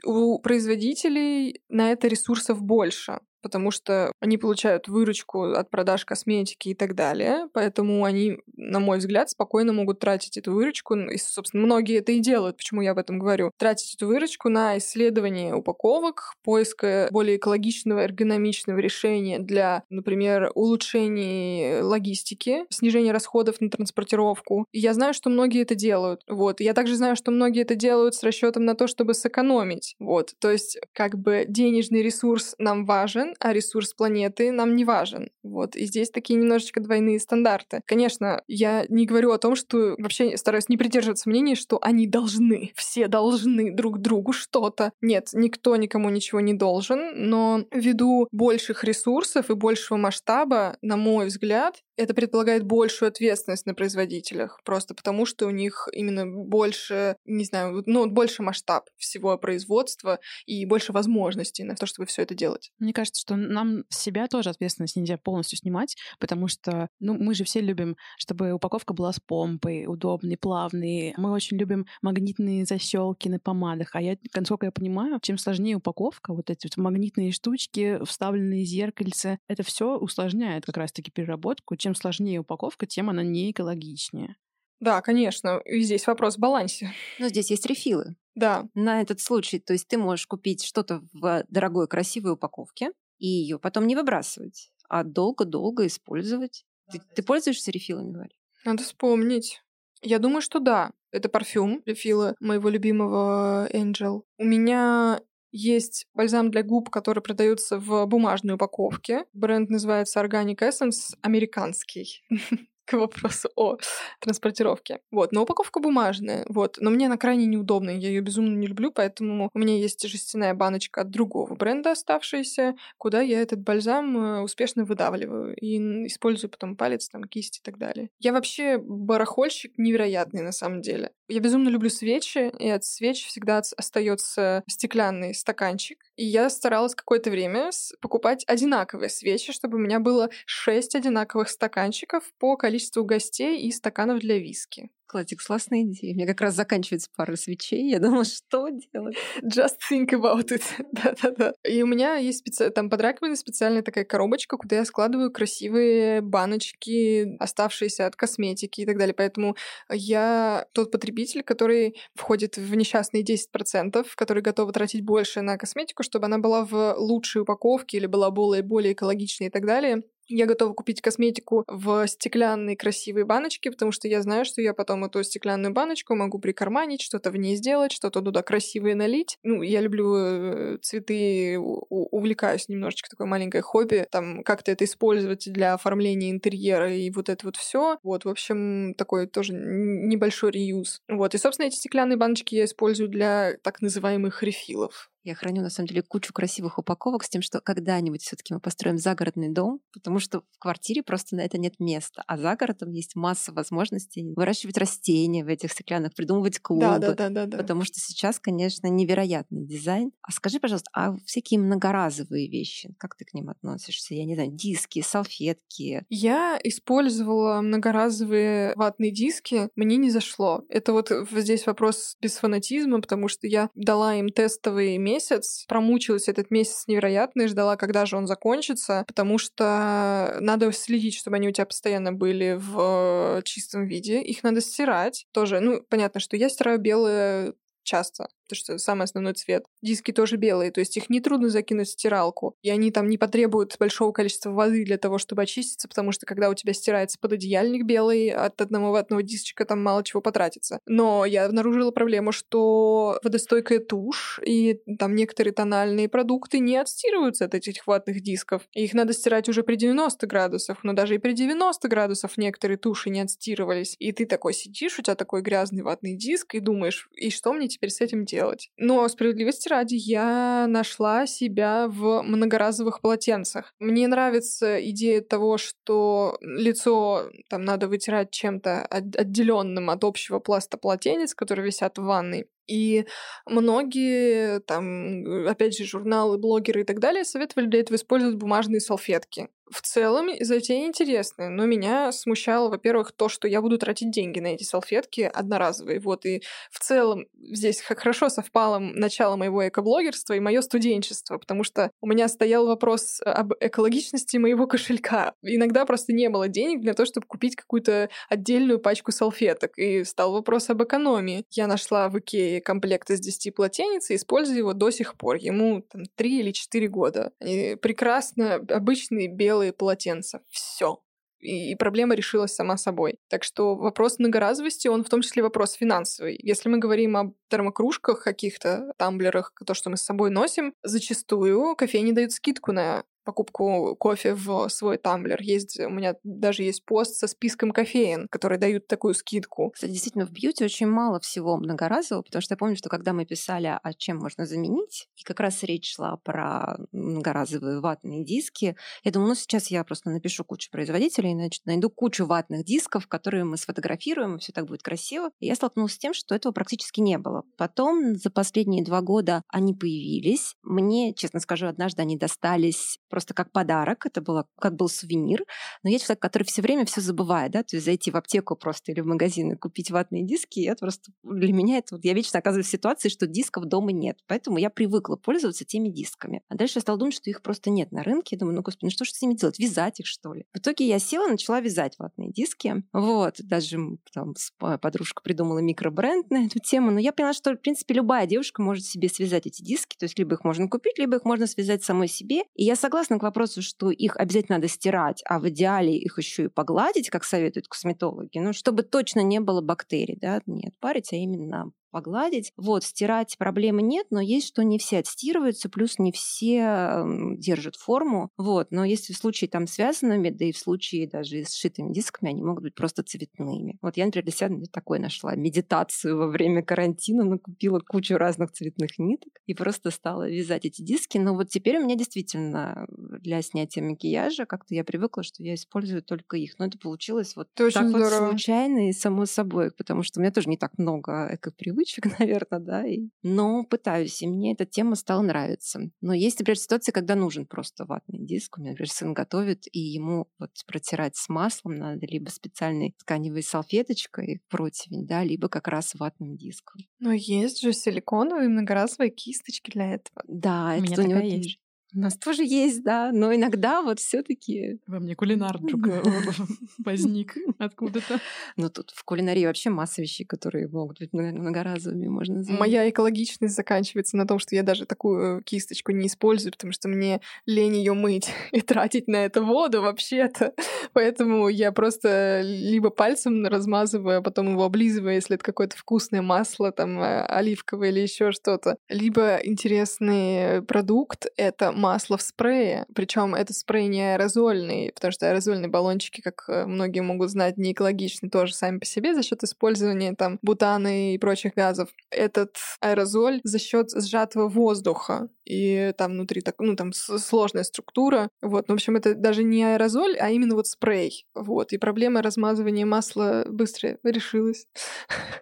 У производителей на это ресурсов больше потому что они получают выручку от продаж косметики и так далее, поэтому они, на мой взгляд, спокойно могут тратить эту выручку, и, собственно, многие это и делают, почему я об этом говорю, тратить эту выручку на исследование упаковок, поиска более экологичного, эргономичного решения для, например, улучшения логистики, снижения расходов на транспортировку. И я знаю, что многие это делают, вот. я также знаю, что многие это делают с расчетом на то, чтобы сэкономить, вот. То есть, как бы, денежный ресурс нам важен, а ресурс планеты нам не важен. Вот. И здесь такие немножечко двойные стандарты. Конечно, я не говорю о том, что вообще стараюсь не придерживаться мнения, что они должны, все должны друг другу что-то. Нет, никто никому ничего не должен, но ввиду больших ресурсов и большего масштаба, на мой взгляд, это предполагает большую ответственность на производителях, просто потому что у них именно больше, не знаю, ну, больше масштаб всего производства и больше возможностей на то, чтобы все это делать. Мне кажется, что нам себя тоже ответственность нельзя полностью снимать, потому что, ну, мы же все любим, чтобы упаковка была с помпой, удобной, плавной. Мы очень любим магнитные защелки на помадах. А я, насколько я понимаю, чем сложнее упаковка, вот эти вот магнитные штучки, вставленные зеркальца, это все усложняет как раз-таки переработку, чем сложнее упаковка, тем она не экологичнее. Да, конечно. И здесь вопрос в балансе. Но здесь есть рефилы. Да. На этот случай. То есть ты можешь купить что-то в дорогой, красивой упаковке, и ее потом не выбрасывать а долго-долго использовать. Ты, ты пользуешься рефилами, Варя? Надо вспомнить. Я думаю, что да. Это парфюм рефила моего любимого Angel. У меня есть бальзам для губ, который продается в бумажной упаковке. Бренд называется Organic Essence, американский. [LAUGHS] к вопросу о транспортировке. Вот, но упаковка бумажная, вот, но мне она крайне неудобная, я ее безумно не люблю, поэтому у меня есть жестяная баночка от другого бренда оставшаяся, куда я этот бальзам э, успешно выдавливаю и использую потом палец, там, кисть и так далее. Я вообще барахольщик невероятный на самом деле. Я безумно люблю свечи, и от свеч всегда остается стеклянный стаканчик. И я старалась какое-то время покупать одинаковые свечи, чтобы у меня было шесть одинаковых стаканчиков по количеству гостей и стаканов для виски. Кладик, классная идея. У меня как раз заканчивается пара свечей. Я думала, что делать? Just think about it. [LAUGHS] Да-да-да. И у меня есть специ... там под раковиной специальная такая коробочка, куда я складываю красивые баночки, оставшиеся от косметики и так далее. Поэтому я тот потребитель, который входит в несчастные 10%, который готов тратить больше на косметику, чтобы она была в лучшей упаковке или была более, более экологичной и так далее. Я готова купить косметику в стеклянной красивой баночке, потому что я знаю, что я потом эту стеклянную баночку могу прикарманить, что-то в ней сделать, что-то туда красивое налить. Ну, я люблю э, цветы, увлекаюсь немножечко, такое маленькое хобби, там как-то это использовать для оформления интерьера и вот это вот все. Вот, в общем, такой тоже небольшой реюз. Вот, и, собственно, эти стеклянные баночки я использую для так называемых рефилов. Я храню, на самом деле, кучу красивых упаковок с тем, что когда-нибудь все таки мы построим загородный дом, потому что в квартире просто на это нет места. А за городом есть масса возможностей выращивать растения в этих стеклянных, придумывать клубы. Да, да, да, да, да. Потому что сейчас, конечно, невероятный дизайн. А скажи, пожалуйста, а всякие многоразовые вещи, как ты к ним относишься? Я не знаю, диски, салфетки. Я использовала многоразовые ватные диски, мне не зашло. Это вот здесь вопрос без фанатизма, потому что я дала им тестовые месяцы, месяц, промучилась этот месяц невероятно и ждала, когда же он закончится, потому что надо следить, чтобы они у тебя постоянно были в чистом виде. Их надо стирать тоже. Ну, понятно, что я стираю белые часто потому что самый основной цвет. Диски тоже белые, то есть их нетрудно закинуть в стиралку. И они там не потребуют большого количества воды для того, чтобы очиститься, потому что когда у тебя стирается пододеяльник белый, от одного ватного дисчика там мало чего потратится. Но я обнаружила проблему, что водостойкая тушь и там некоторые тональные продукты не отстирываются от этих ватных дисков. И их надо стирать уже при 90 градусах, но даже и при 90 градусах некоторые туши не отстирывались. И ты такой сидишь, у тебя такой грязный ватный диск, и думаешь, и что мне теперь с этим делать? Делать. Но справедливости ради я нашла себя в многоразовых полотенцах. Мне нравится идея того, что лицо там надо вытирать чем-то отделенным от общего пласта полотенец, которые висят в ванной. И многие, там, опять же, журналы, блогеры и так далее советовали для этого использовать бумажные салфетки. В целом, затея интересная, но меня смущало, во-первых, то, что я буду тратить деньги на эти салфетки одноразовые. Вот, и в целом здесь хорошо совпало начало моего экоблогерства и мое студенчество, потому что у меня стоял вопрос об экологичности моего кошелька. Иногда просто не было денег для того, чтобы купить какую-то отдельную пачку салфеток, и стал вопрос об экономии. Я нашла в Икее комплект из 10 полотенец и использую его до сих пор. Ему там 3 или 4 года. И прекрасно обычные белые полотенца. Все. И, проблема решилась сама собой. Так что вопрос многоразовости, он в том числе вопрос финансовый. Если мы говорим о термокружках каких-то, тамблерах, то, что мы с собой носим, зачастую кофейни дают скидку на покупку кофе в свой тамблер. Есть, у меня даже есть пост со списком кофеин, которые дают такую скидку. Кстати, действительно, в бьюти очень мало всего многоразового, потому что я помню, что когда мы писали, а чем можно заменить, и как раз речь шла про многоразовые ватные диски, я думаю, ну сейчас я просто напишу кучу производителей, значит, найду кучу ватных дисков, которые мы сфотографируем, и все так будет красиво. И я столкнулась с тем, что этого практически не было. Потом за последние два года они появились. Мне, честно скажу, однажды они достались просто как подарок, это было как был сувенир. Но я человек, который все время все забывает, да, то есть зайти в аптеку просто или в магазин и купить ватные диски, это просто для меня это вот я вечно оказываюсь в ситуации, что дисков дома нет, поэтому я привыкла пользоваться теми дисками. А дальше я стала думать, что их просто нет на рынке. Я думаю, ну господи, ну что же с ними делать? Вязать их что ли? В итоге я села, начала вязать ватные диски. Вот, даже там подружка придумала микробренд на эту тему, но я поняла, что в принципе любая девушка может себе связать эти диски, то есть либо их можно купить, либо их можно связать самой себе. И я согласна согласна к вопросу, что их обязательно надо стирать, а в идеале их еще и погладить, как советуют косметологи, ну, чтобы точно не было бактерий, да, нет, парить, а именно погладить. Вот, стирать проблемы нет, но есть, что не все отстирываются, плюс не все держат форму. Вот, но если в случае там связанными, да и в случае даже с сшитыми дисками, они могут быть просто цветными. Вот я, например, для себя такой нашла медитацию во время карантина, накупила кучу разных цветных ниток и просто стала вязать эти диски. Но вот теперь у меня действительно для снятия макияжа как-то я привыкла, что я использую только их. Но это получилось вот это так вот здорово. случайно и само собой, потому что у меня тоже не так много эко-привычек, [LAUGHS] наверное, да. И... Но пытаюсь, и мне эта тема стала нравиться. Но есть, например, ситуации, когда нужен просто ватный диск. У меня, например, сын готовит, и ему вот протирать с маслом надо либо специальной тканевой салфеточкой противень, да, либо как раз ватным диском. Но есть же силиконовые многоразовые кисточки для этого. Да, У это меня у него есть. У нас тоже есть, да, но иногда вот все-таки Во мне кулинар вдруг э, [LAUGHS] возник откуда-то. Ну, тут в кулинарии вообще масса вещей, которые могут быть много- многоразовыми, можно назвать. Моя экологичность заканчивается на том, что я даже такую кисточку не использую, потому что мне лень ее мыть [LAUGHS] и тратить на это воду вообще-то. [LAUGHS] Поэтому я просто либо пальцем размазываю, а потом его облизываю, если это какое-то вкусное масло, там, э, оливковое или еще что-то. Либо интересный продукт — это масло в спрее. Причем это спрей не аэрозольный, потому что аэрозольные баллончики, как э, многие могут знать, не экологичны тоже сами по себе за счет использования там бутана и прочих газов. Этот аэрозоль за счет сжатого воздуха. И там внутри так, ну, там сложная структура. Вот, ну, в общем, это даже не аэрозоль, а именно вот спрей. Вот, и проблема размазывания масла быстро решилась.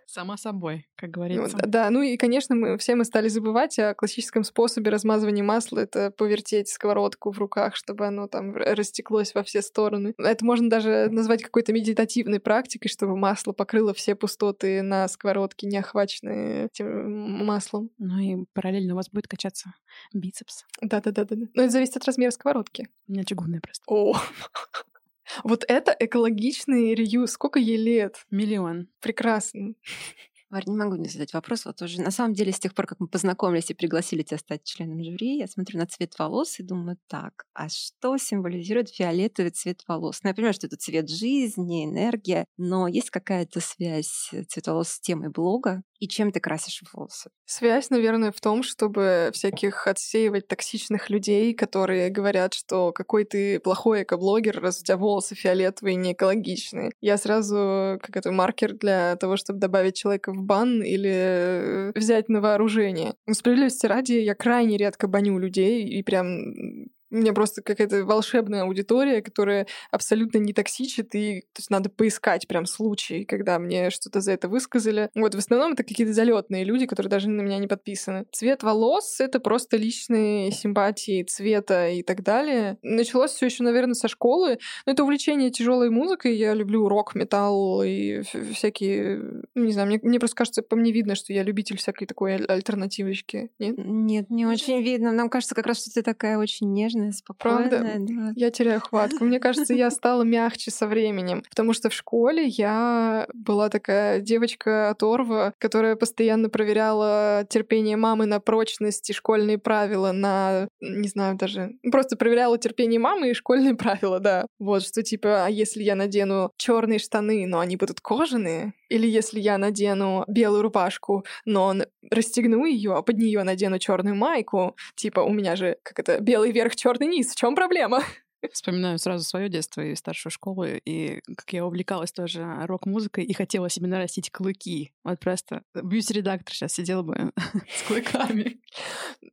Сама собой, как Ну, говорится. д- Да, ну и, конечно, мы, все мы стали забывать о классическом способе размазывания масла. Это повертеть сковородку в руках, чтобы оно там растеклось во все стороны. Это можно даже назвать какой-то медитативной практикой, чтобы масло покрыло все пустоты на сковородке, не охваченные этим маслом. Ну и параллельно у вас будет качаться бицепс. Да-да-да-да. Но это зависит от размера сковородки. У меня чугунная просто. О! [LAUGHS] Вот это экологичный реюз. Сколько ей лет? Миллион. Прекрасно. Варь, не могу не задать вопрос. Вот уже на самом деле с тех пор, как мы познакомились и пригласили тебя стать членом жюри, я смотрю на цвет волос и думаю, так, а что символизирует фиолетовый цвет волос? Ну, я понимаю, что это цвет жизни, энергия, но есть какая-то связь э, цвет волос с темой блога? И чем ты красишь волосы? Связь, наверное, в том, чтобы всяких отсеивать токсичных людей, которые говорят, что какой ты плохой экоблогер, раз у тебя волосы фиолетовые не экологичные. Я сразу как это маркер для того, чтобы добавить человека в бан или э, взять на вооружение. Но справедливости ради, я крайне редко баню людей, и прям у меня просто какая-то волшебная аудитория, которая абсолютно не токсичит, и то есть надо поискать прям случаи, когда мне что-то за это высказали. Вот в основном это какие-то залетные люди, которые даже на меня не подписаны. Цвет волос — это просто личные симпатии цвета и так далее. Началось все еще, наверное, со школы. Но это увлечение тяжелой музыкой. Я люблю рок, металл и всякие... Не знаю, мне, мне просто кажется, по мне видно, что я любитель всякой такой аль- альтернативочки. Нет? Нет, не очень видно. Нам кажется как раз, что ты такая очень нежная, спокойная. Правда? да. Я теряю хватку. Мне кажется, я стала мягче со временем. Потому что в школе я была такая девочка оторва, которая постоянно проверяла терпение мамы на прочность и школьные правила на... Не знаю даже... Просто проверяла терпение мамы и школьные правила, да. Вот, что типа, а если я надену черные штаны, но они будут кожаные? Или если я надену белую рубашку, но расстегну ее, а под нее надену черную майку, типа у меня же как это белый верх, черный низ. В чем проблема? [LAUGHS] Вспоминаю сразу свое детство и старшую школу, и как я увлекалась тоже рок-музыкой и хотела себе нарастить клыки. Вот просто бьюти-редактор сейчас сидел бы [LAUGHS] с клыками.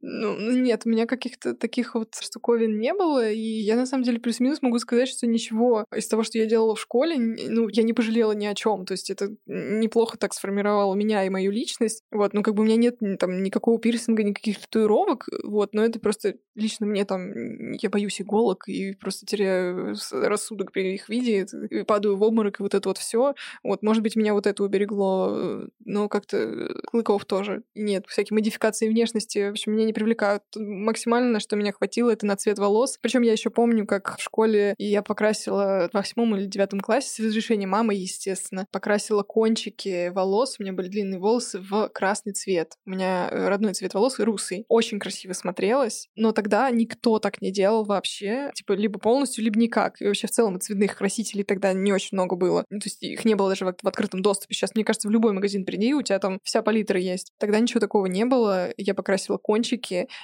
Ну, нет, у меня каких-то таких вот штуковин не было, и я на самом деле плюс-минус могу сказать, что ничего из того, что я делала в школе, ну, я не пожалела ни о чем. То есть это неплохо так сформировало меня и мою личность. Вот, ну, как бы у меня нет там никакого пирсинга, никаких татуировок, вот, но это просто лично мне там, я боюсь иголок, и просто теряю рассудок при их виде, и падаю в обморок, и вот это вот все. Вот, может быть, меня вот это уберегло, но как-то клыков тоже нет. Всякие модификации внешности, в общем, меня не привлекают. Максимально, что меня хватило, это на цвет волос. Причем я еще помню, как в школе я покрасила в восьмом или девятом классе с разрешения мамы, естественно, покрасила кончики волос, у меня были длинные волосы, в красный цвет. У меня родной цвет волос русый. Очень красиво смотрелось, но тогда никто так не делал вообще. Типа, либо полностью, либо никак. И вообще в целом цветных красителей тогда не очень много было. Ну, то есть их не было даже в открытом доступе. Сейчас, мне кажется, в любой магазин приди, у тебя там вся палитра есть. Тогда ничего такого не было. Я покрасила кончики.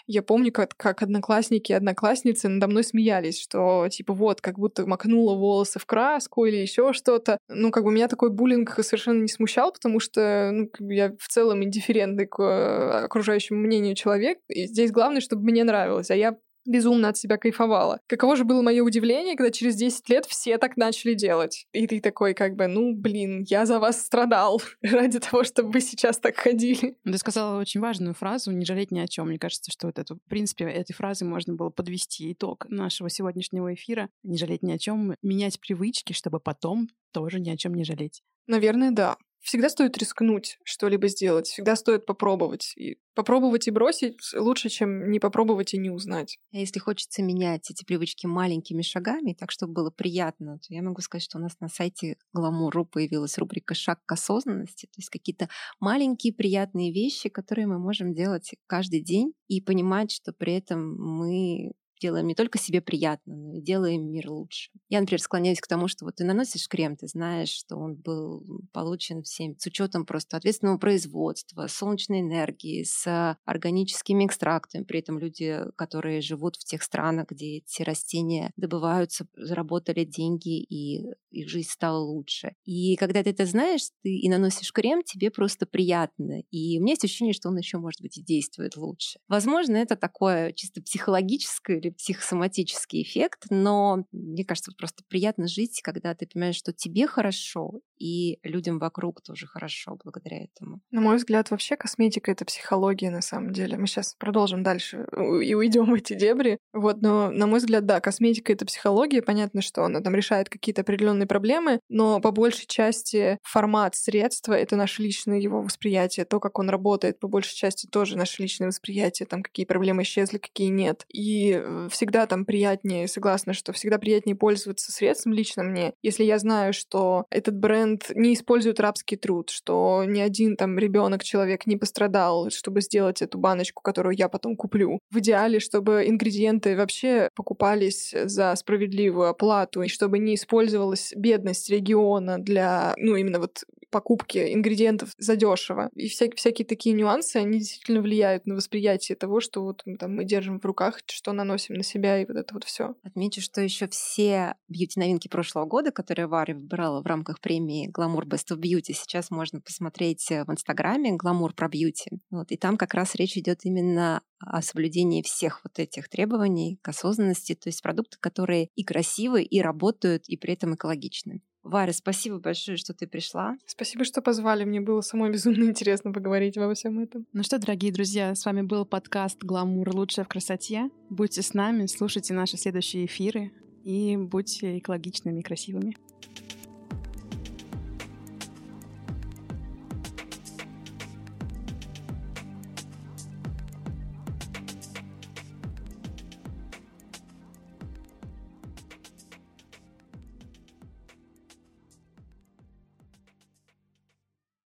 Я помню, как, как одноклассники и одноклассницы надо мной смеялись, что типа вот, как будто макнула волосы в краску или еще что-то. Ну, как бы меня такой буллинг совершенно не смущал, потому что ну, я в целом индифферентный к э, окружающему мнению человек. И здесь главное, чтобы мне нравилось. А я безумно от себя кайфовала. Каково же было мое удивление, когда через 10 лет все так начали делать. И ты такой как бы, ну, блин, я за вас страдал [LAUGHS] ради того, чтобы вы сейчас так ходили. Ты сказала очень важную фразу «не жалеть ни о чем». Мне кажется, что вот это, в принципе, этой фразы можно было подвести итог нашего сегодняшнего эфира. Не жалеть ни о чем, менять привычки, чтобы потом тоже ни о чем не жалеть. Наверное, да. Всегда стоит рискнуть что-либо сделать, всегда стоит попробовать. И попробовать и бросить лучше, чем не попробовать и не узнать. А если хочется менять эти привычки маленькими шагами, так чтобы было приятно, то я могу сказать, что у нас на сайте Гламуру появилась рубрика «Шаг к осознанности», то есть какие-то маленькие приятные вещи, которые мы можем делать каждый день и понимать, что при этом мы делаем не только себе приятно, но и делаем мир лучше. Я, например, склоняюсь к тому, что вот ты наносишь крем, ты знаешь, что он был получен всем с учетом просто ответственного производства, солнечной энергии, с органическими экстрактами. При этом люди, которые живут в тех странах, где эти растения добываются, заработали деньги, и их жизнь стала лучше. И когда ты это знаешь, ты и наносишь крем, тебе просто приятно. И у меня есть ощущение, что он еще, может быть, и действует лучше. Возможно, это такое чисто психологическое или психосоматический эффект, но мне кажется, просто приятно жить, когда ты понимаешь, что тебе хорошо, и людям вокруг тоже хорошо благодаря этому. На мой взгляд, вообще косметика — это психология на самом деле. Мы сейчас продолжим дальше и уйдем в эти дебри. Вот, но, на мой взгляд, да, косметика — это психология. Понятно, что она там решает какие-то определенные проблемы, но по большей части формат средства — это наше личное его восприятие, то, как он работает, по большей части тоже наше личное восприятие, там, какие проблемы исчезли, какие нет. И э, всегда там приятнее, согласна, что всегда приятнее пользоваться средством лично мне, если я знаю, что этот бренд не использует рабский труд, что ни один там ребенок, человек не пострадал, чтобы сделать эту баночку, которую я потом куплю. В идеале, чтобы ингредиенты вообще покупались за справедливую оплату, и чтобы не использовалась бедность региона для, ну, именно вот покупки ингредиентов задешево. И всякие, всякие такие нюансы, они действительно влияют на восприятие того, что вот там, мы держим в руках, что наносим на себя, и вот это вот все. Отмечу, что еще все бьюти-новинки прошлого года, которые Варя выбирала в рамках премии Glamour Best of Beauty, сейчас можно посмотреть э, в Инстаграме Glamour про бьюти. Вот, и там как раз речь идет именно о соблюдении всех вот этих требований к осознанности, то есть продукты, которые и красивы, и работают, и при этом экологичны. Варя, спасибо большое, что ты пришла. Спасибо, что позвали. Мне было самой [LAUGHS] безумно интересно поговорить во всем этом. Ну что, дорогие друзья, с вами был подкаст «Гламур. Лучшее в красоте». Будьте с нами, слушайте наши следующие эфиры и будьте экологичными и красивыми.